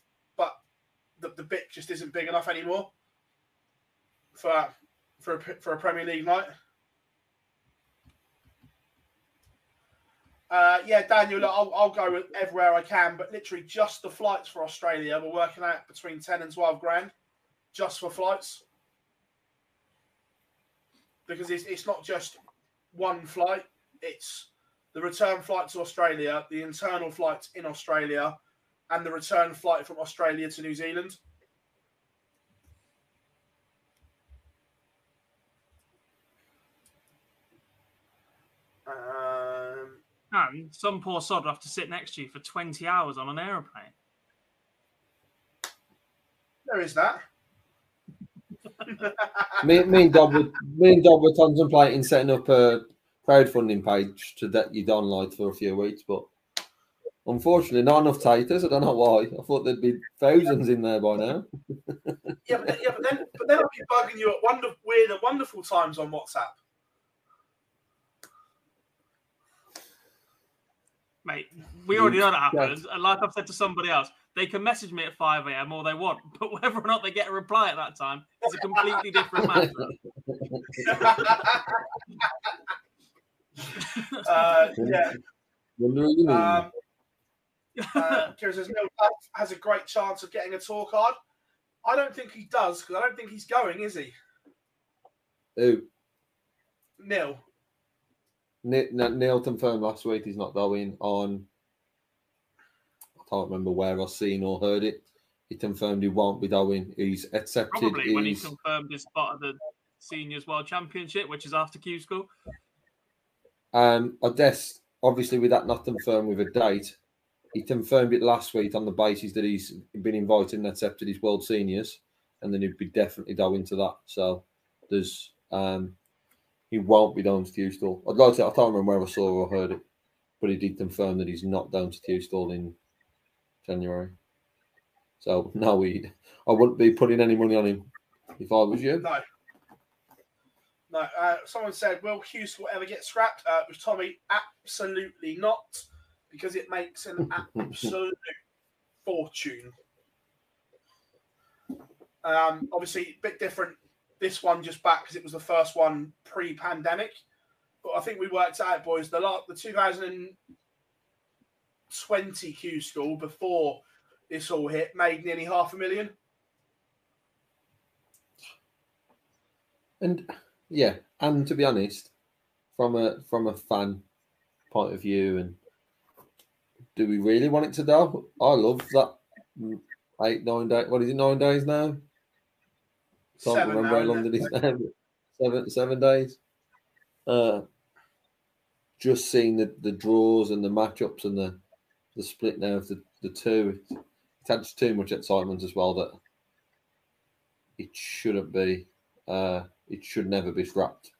the, the bit just isn't big enough anymore for for a, for a Premier League night. Uh, yeah, Daniel, look, I'll, I'll go everywhere I can, but literally just the flights for Australia, we're working out between 10 and 12 grand just for flights. Because it's, it's not just one flight, it's the return flight to Australia, the internal flights in Australia, and the return flight from Australia to New Zealand. Um, And some poor sod will have to sit next to you for 20 hours on an aeroplane. there is that. Me, me and Dob were, me and Dob were contemplating setting up a crowdfunding page to that you download for a few weeks, but unfortunately, not enough taters. I don't know why. I thought there'd be thousands in there by now. Yeah, but then, yeah, but then, but then I'll be bugging you at wonder, weird and wonderful times on WhatsApp. Mate, we already know that happens. And like I've said to somebody else, they can message me at 5 a.m. all they want, but whether or not they get a reply at that time is a completely different matter. Uh, yeah. Wonder what you mean. Um, uh, Kieran says Neil has a great chance of getting a tour card. I don't think he does because I don't think he's going, is he? Who? Neil. Ni- N- Neil confirmed last week he's not going on. I can't remember where I've seen or heard it. He confirmed he won't be going. He's accepted. Probably when he confirmed his spot at the Seniors World Championship, which is after Q School. Um, I guess obviously with that not confirmed with a date, he confirmed it last week on the basis that he's been invited and accepted his World Seniors, and then he'd be definitely going to that. So there's um, he won't be down to Q School. I'd like to. I can't remember where I saw or heard it, but he did confirm that he's not down to Q School in January. So no, we I wouldn't be putting any money on him if I was you. No. No. Uh, someone said, "Will Hughes will ever get scrapped?" Uh, with Tommy, absolutely not, because it makes an absolute fortune. Um, obviously, a bit different. This one just back because it was the first one pre-pandemic, but I think we worked out, boys. The lot, the 2020 Q school before this all hit made nearly half a million. And yeah, and to be honest, from a from a fan point of view, and do we really want it to go? I love that eight nine days. What is it? Nine days now. Can't Seven remember how long it is now. Seven seven days. Uh, just seeing the, the draws and the matchups and the the split now of the, the two, it, it adds too much excitement as well that it shouldn't be. Uh, it should never be scrapped.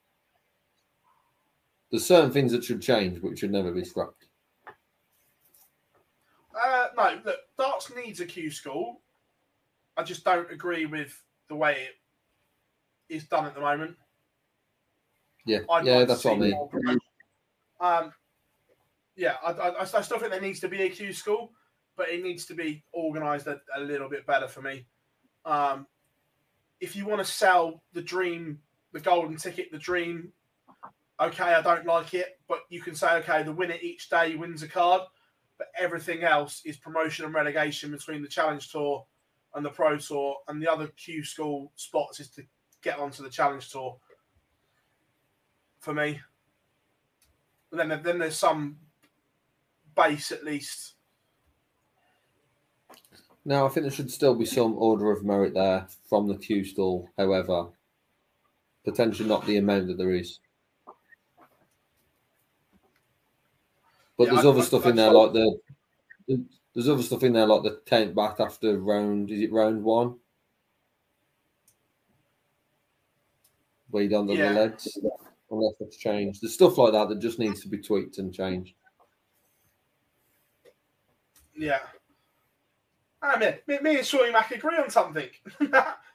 There's certain things that should change, but it should never be scrapped. No, look, darts needs a Q school. I just don't agree with the way it is done at the moment. Yeah, I'd yeah, like that's what I mean. Um, yeah, I, I, I still think there needs to be a Q school, but it needs to be organised a, a little bit better for me. Um, if you want to sell the dream, the golden ticket, the dream, okay, I don't like it, but you can say, okay, the winner each day wins a card, but everything else is promotion and relegation between the Challenge Tour and the Pro Tour, and the other Q school spots is to get onto the Challenge Tour. For me, but then then there's some base at least. No, I think there should still be some order of merit there from the Q school. However, potentially not the amount that there is. But Yeah, there's I- other I- stuff I in there like the there's other stuff in there like the count back after round. Is it round one? You don't Yeah. the legs, unless that's changed. There's stuff like that that just needs to be tweaked and changed. Yeah. I mean, me, me and Shorty Mac agree on something.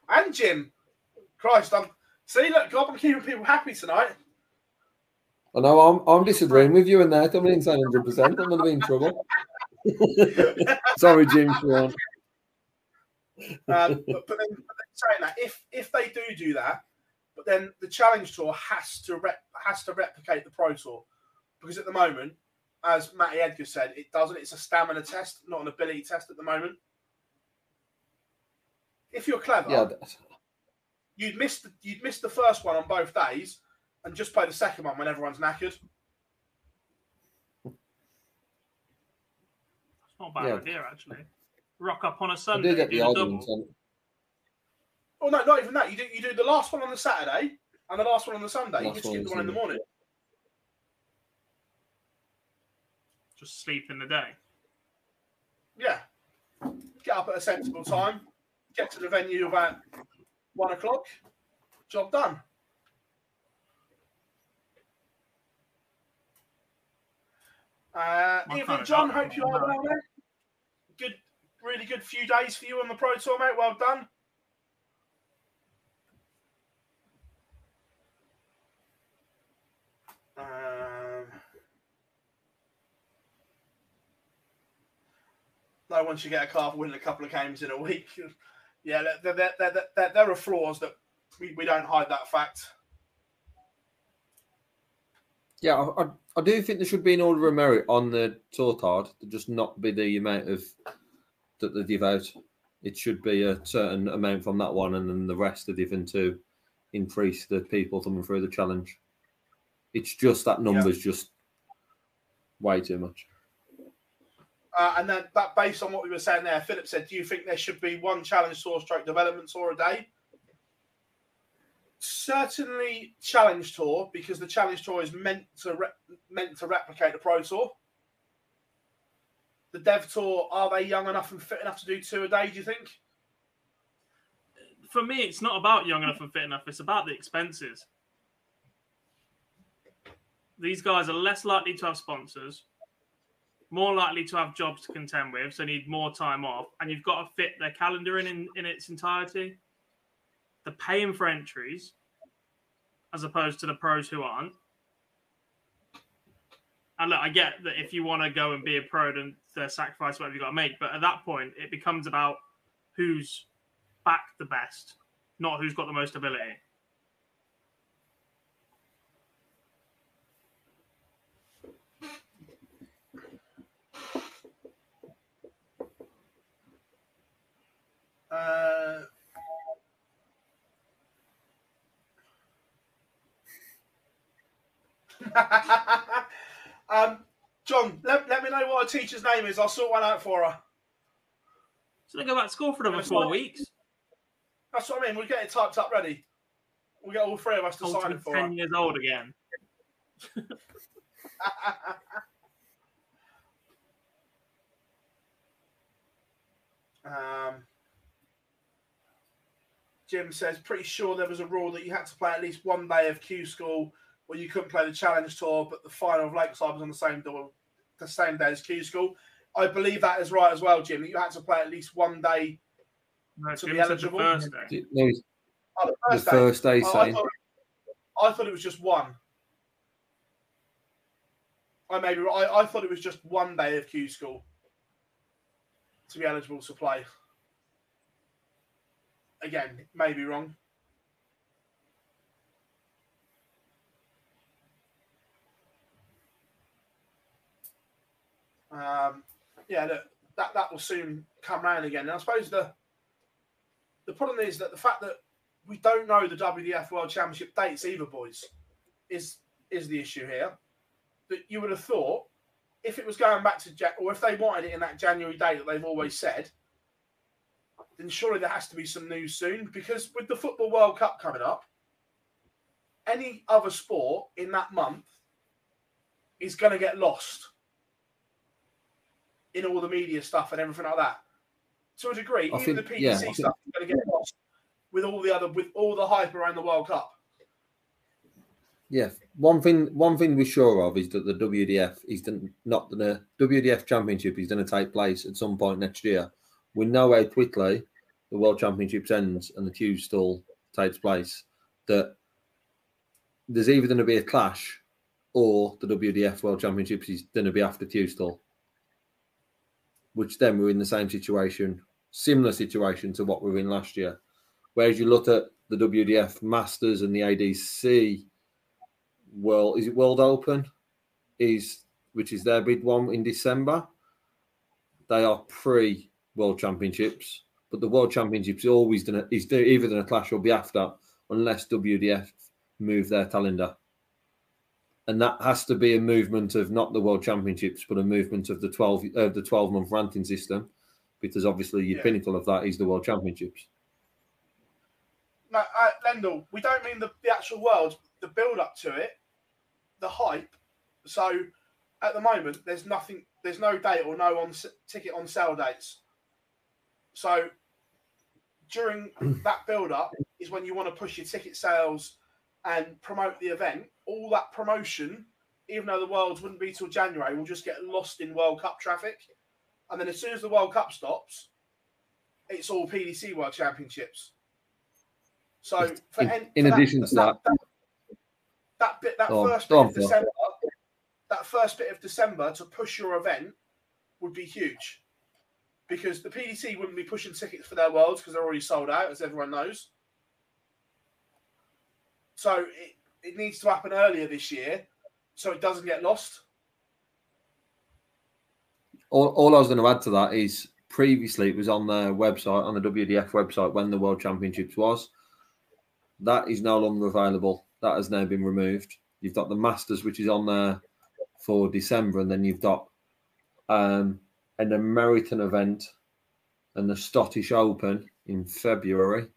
and Jim. Christ, I'm see, look, God, I'm keeping people happy tonight. I know I'm I'm disagreeing with you in that. I'm in saying 100. percent I'm going to be in trouble. Sorry, Jim. Sean. Um, but, but then, but then saying that, if if they do do that, but then the challenge tour has to rep, has to replicate the pro tour because at the moment, as Matty Edgar said, it doesn't. It's a stamina test, not an ability test at the moment. If you're clever, Yeah, you'd miss the, you'd miss the first one on both days and just play the second one when everyone's knackered. That's not a bad Yeah. idea, actually. Rock up on a Sunday, do get do the the argument. Oh no, not even that. You do you do the last one on the Saturday and the last one on the Sunday. You just one skip the one in the morning. Just sleep in the day. Yeah. Get up at a sensible time. Get to the venue about one o'clock. Job done. Uh, My evening, kind of John. job. Hope you are well, mate. Good, really good few days for you on the Pro Tour, mate. Well done. Um, no, once you get a car for winning a couple of games in a week, yeah, there, there, there, there, there are flaws that we, we don't hide that fact. Yeah, I, I, do think there should be an order of merit on the tour card to just not be the amount of that they give out. It should be a certain amount from that one, and then the rest are given to increase the people coming through the challenge. It's just that number's just way too much. Uh, and then that based on what we were saying there, Philip said, "Do you think there should be one challenge tour stroke development tour a day?" Certainly, challenge tour because the challenge tour is meant to re- meant to replicate the pro tour. The dev tour are they young enough and fit enough to do two a day? Do you think? For me, it's not about young enough and fit enough. It's about the expenses. These guys are less likely to have sponsors, more likely to have jobs to contend with, so need more time off, and you've got to fit their calendar in in, in its entirety. They're paying for entries, as opposed to the pros who aren't. And look, I get that if you want to go and be a pro, then the sacrifice whatever you got to make. But at that point, it becomes about who's back the best, not who's got the most ability. Uh, um, John, let, let me know what her teacher's name is. I'll sort one out for her. So they go back to school for another four weeks. That's what I mean. We'll get it typed up ready. We'll get all three of us to sign it for her. ten years old again. Um, Jim says, pretty sure there was a rule that you had to play at least one day of Q school where you couldn't play the challenge tour, but the final of Lakeside was on the same door, the same day as Q school. I believe that is right as well, Jim. You had to play at least one day. No, To Jim be said the eligible? first day. No, Oh, the the first day. first day Oh, I, thought, I thought it was just one. I maybe I, I thought it was just one day of Q school to be eligible to play. Again, maybe wrong. Um, yeah, look, that that will soon come round again. And I suppose the the problem is that the fact that we don't know the WDF World Championship dates either, boys, is is the issue here. That you would have thought if it was going back to Jack, or if they wanted it in that January date that they've always said, then surely there has to be some news soon because with the Football World Cup coming up, any other sport in that month is going to get lost in all the media stuff and everything like that. To a degree, I even think- the PDC yeah, think- stuff is going to get lost with all the other with all the hype around the World Cup. Yeah, one thing one thing we're sure of is that the WDF is done- not the WDF Championship is going to take place at some point next year. We know how quickly the World Championships ends and the Q still takes place. That there's either going to be a clash or the WDF World Championships is going to be after still. Which then we're in the same situation, similar situation to what we were in last year. Whereas you look at the WDF Masters and the ADC World is it World Open is which is their big one in December. They are pre World Championships, but the World Championships always gonna is either going to clash or be after unless WDF move their calendar. And that has to be a movement of not the World Championships, but a movement of the twelve uh, the twelve month ranking system, because obviously your Yeah. pinnacle of that is the World Championships. No, uh, Lendl, we don't mean the, the actual world, the build up to it, the hype. So at the moment, there's nothing, there's no date or no on ticket on sale dates. So during that build up is when you want to push your ticket sales and promote the event. All that promotion, even though the Worlds wouldn't be till January, will just get lost in World Cup traffic. And then as soon as the World Cup stops, it's all PDC World Championships. So for In- en- in addition to that- that, that bit, that on, first bit on, of. December, that first bit of December to push your event would be huge, because the PDC wouldn't be pushing tickets for their worlds because they're already sold out, as everyone knows. So it, it needs to happen earlier this year, so it doesn't get lost. All, all I was going to add to that is previously it was on the website, on the WDF website, when the World Championships was. That is no longer available. That has now been removed. You've got the Masters, which is on there for December, and then you've got um, an American event and the Scottish Open in February.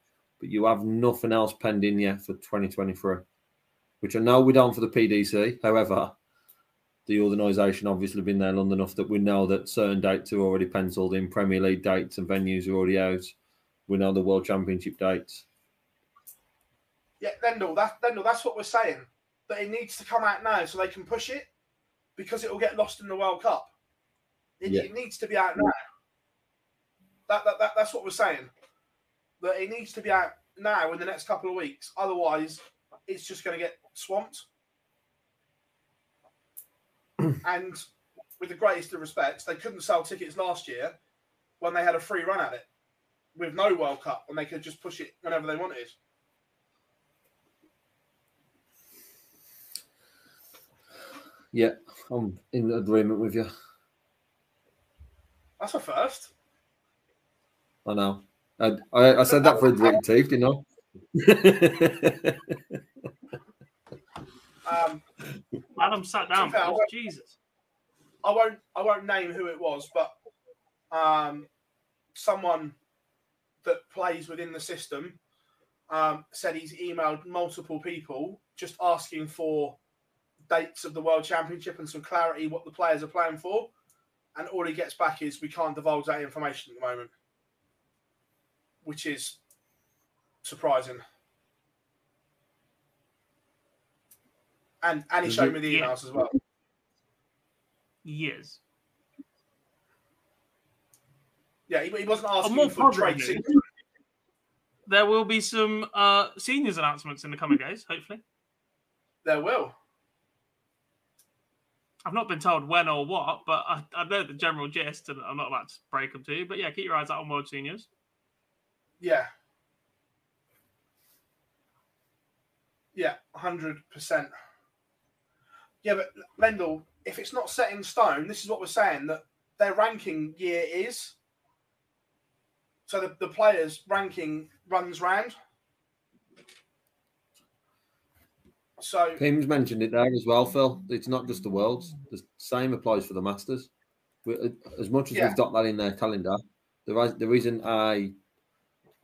But you have nothing else pending yet for 2023, which I know we don't for the PDC. However, the organisation obviously been there long enough that we know that certain dates are already penciled in. Premier League dates and venues are already out. We know the World Championship dates. Yeah, Lendl, that, Lendl, that's what we're saying. That it needs to come out now so they can push it because it will get lost in the World Cup. It, Yeah. it needs to be out now. That, that, that, that's what we're saying. That it needs to be out now in the next couple of weeks. Otherwise, it's just going to get swamped. and with the greatest of respects, they couldn't sell tickets last year when they had a free run at it with no World Cup and they could just push it whenever they wanted. Yeah, I'm in agreement with you. That's a first. I know. I, I, I said that for a gritted teeth, you know. Um, Adam sat down. To be fair, I Jesus. I won't I won't name who it was, but um, someone that plays within the system um, said he's emailed multiple people just asking for dates of the World Championship and some clarity what the players are playing for, and all he gets back is we can't divulge that information at the moment, which is surprising. And and he showed me the Yeah. emails as well. Years. Yeah, he, he wasn't asking more for trade secrets. There will be some uh, seniors announcements in the coming days, hopefully. There will. I've not been told when or what, but I, I know the general gist, and I'm not about to break them to you. But yeah, keep your eyes out on World Seniors. Yeah. Yeah, hundred percent. Yeah, but Lendl, if it's not set in stone, this is what we're saying that their ranking year is. So the, the players' ranking runs round. So Kim's mentioned it there as well, Phil. It's not just the Worlds. The same applies for the Masters. We, as much as Yeah. we've got that in their calendar, there, is, there isn't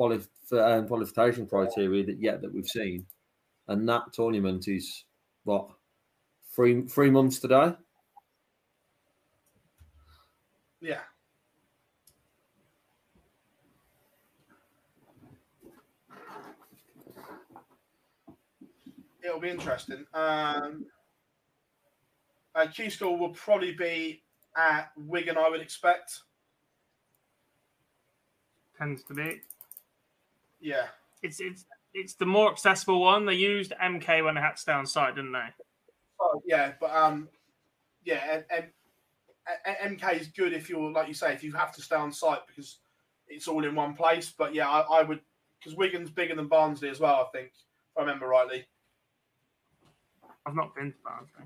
a qualif- um, qualification criteria that yet that we've seen, and that tournament is what three three months today. Yeah. It'll be interesting. Um, uh, Q School will probably be at Wigan, I would expect. Tends to be. Yeah. It's it's it's the more accessible one. They used MK when they had to stay on site, didn't they? Oh, yeah, but um, yeah, and, and, MK is good if you're like you say if you have to stay on site because it's all in one place. But yeah, I, I would because Wigan's bigger than Barnsley as well. I think if I remember rightly. I've not been to Barnsley.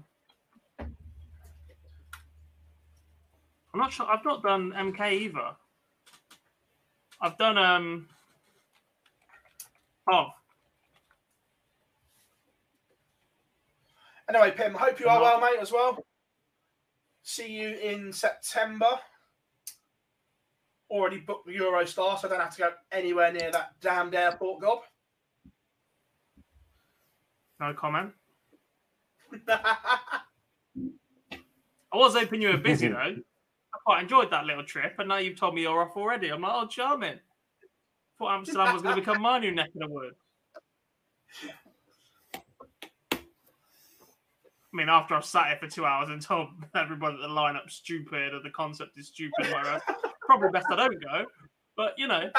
I'm not sure. I've not done MK either. I've done um. Oh, Anyway, Pim, hope you are well, mate, as well. See you in September. Already booked the Eurostar, so I don't have to go anywhere near that damned airport, Gob. no comment. I was hoping you were busy though. I quite enjoyed that little trip, and now you've told me you're off already. I'm like, oh, charming. Thought Amsterdam was going to become my new neck of the woods. I mean, after I've sat here for two hours and told everybody that the lineup's stupid or the concept is stupid, whatever, probably best I don't go. But you know,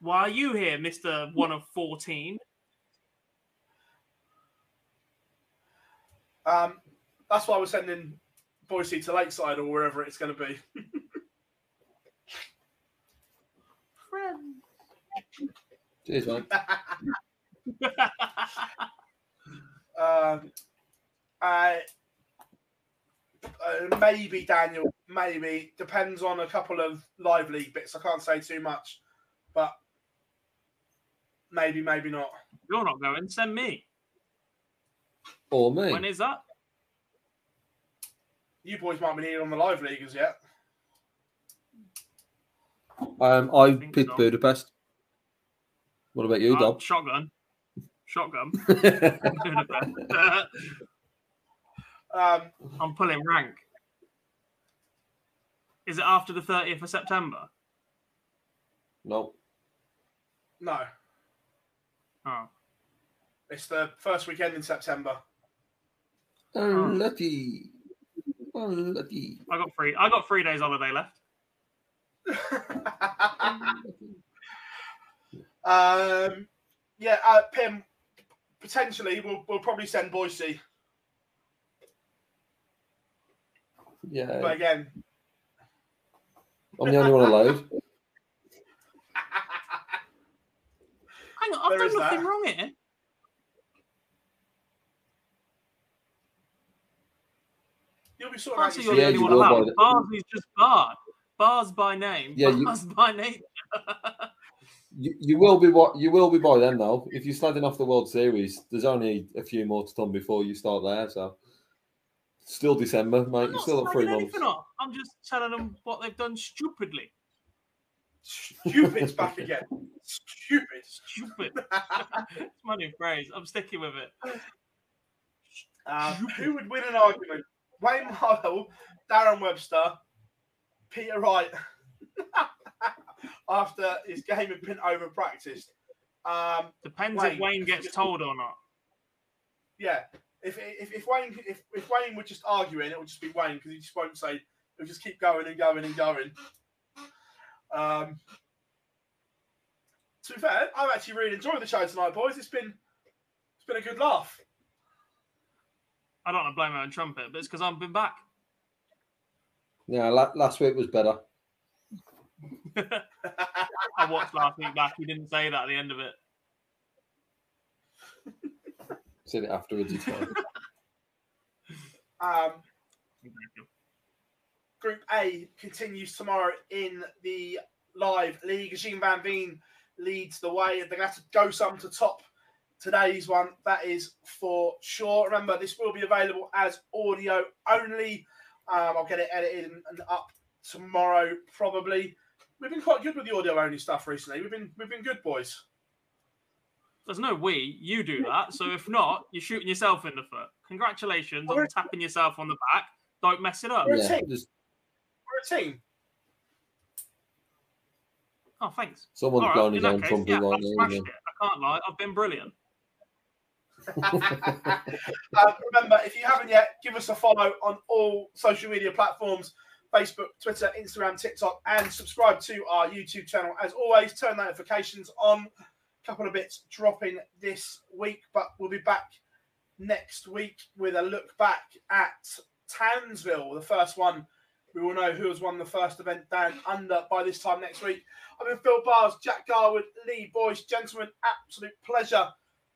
why are you here, Mister One of Fourteen? um, that's why we're sending Boise to Lakeside or wherever it's going to be. Friend. Cheers, mate. Um, I uh, maybe Daniel, maybe depends on a couple of live league bits. I can't say too much, but maybe, maybe not. You're not going. Send me. Or me. When is that? You boys might be needed on the live league as yet. Um, I think picked so. Budapest. What about you, Uh, Dob? shotgun. Shotgun. Um, I'm pulling rank. Is it after the 30th of September? no. no, Oh. it's the first weekend in September. Unlucky. Unlucky. I got three. I got three days holiday left. um, yeah, uh, Pim. Potentially, we'll, we'll probably send Boise, Yeah. but again, I'm the only one allowed. Hang on, I've There done nothing that. wrong here. you'll be sort Can't of see out you're Yeah, the only you one will allowed. by the- Bars is just Bard. Bars by name. Yeah, you- Bars by name. You, you will be what you will be by then though. If you're slagging off the World Series, there's only a few more to come before you start there. So still December, mate. I'm You're still at three slagging months. off. I'm just telling them what they've done stupidly. Stupid's back again. Stupid. Stupid. it's my new phrase. I'm sticking with it. Um, who would win an argument? Wayne Mardle, Darren Webster, Peter Wright, after his game had been over practiced. Um, Depends Wayne. if Wayne gets told or not. yeah, if, if, if Wayne if, if Wayne were just arguing, it would just be Wayne because he just won't say. He'll just keep going and going and going. Um, to be fair, I've actually really enjoyed the show tonight, boys. It's been it's been a good laugh. I don't want to blow my own trumpet, but it's because I've been back. Yeah, la- last week was better. I watched last week back. He didn't say that at the end of it. Said it afterwards. It's fine. Um, Group A continues tomorrow in the live league. Gian Van Veen leads the way. They're going to have to go some to top today's one. That is for sure. Remember, this will be available as audio only. Um, I'll get it edited and, and up tomorrow, probably. we've been quite good with the audio only stuff recently. We've been we've been good boys. There's no we. You do that. So if not, you're shooting yourself in the foot. Congratulations on tapping yourself on the back. Don't mess it up. We're a team. We're a team. Oh, thanks. someone's All right, blown in his that own case, trumpet yeah, right I've now. smashed isn't it. I can't lie. I've been brilliant. Uh, remember, if you haven't yet, give us a follow on all social media platforms Facebook, Twitter, Instagram, TikTok, and subscribe to our YouTube channel. As always, turn notifications on. A couple of bits dropping this week, but we'll be back next week with a look back at Townsville, the first one. We will know who has won the first event down under by this time next week. I've been Phil Bars, Jack Garwood, Lee Boyce, gentlemen. Absolute pleasure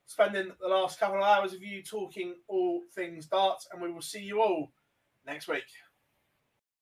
spending the last couple of hours of you talking all things darts, and we will see you all next week.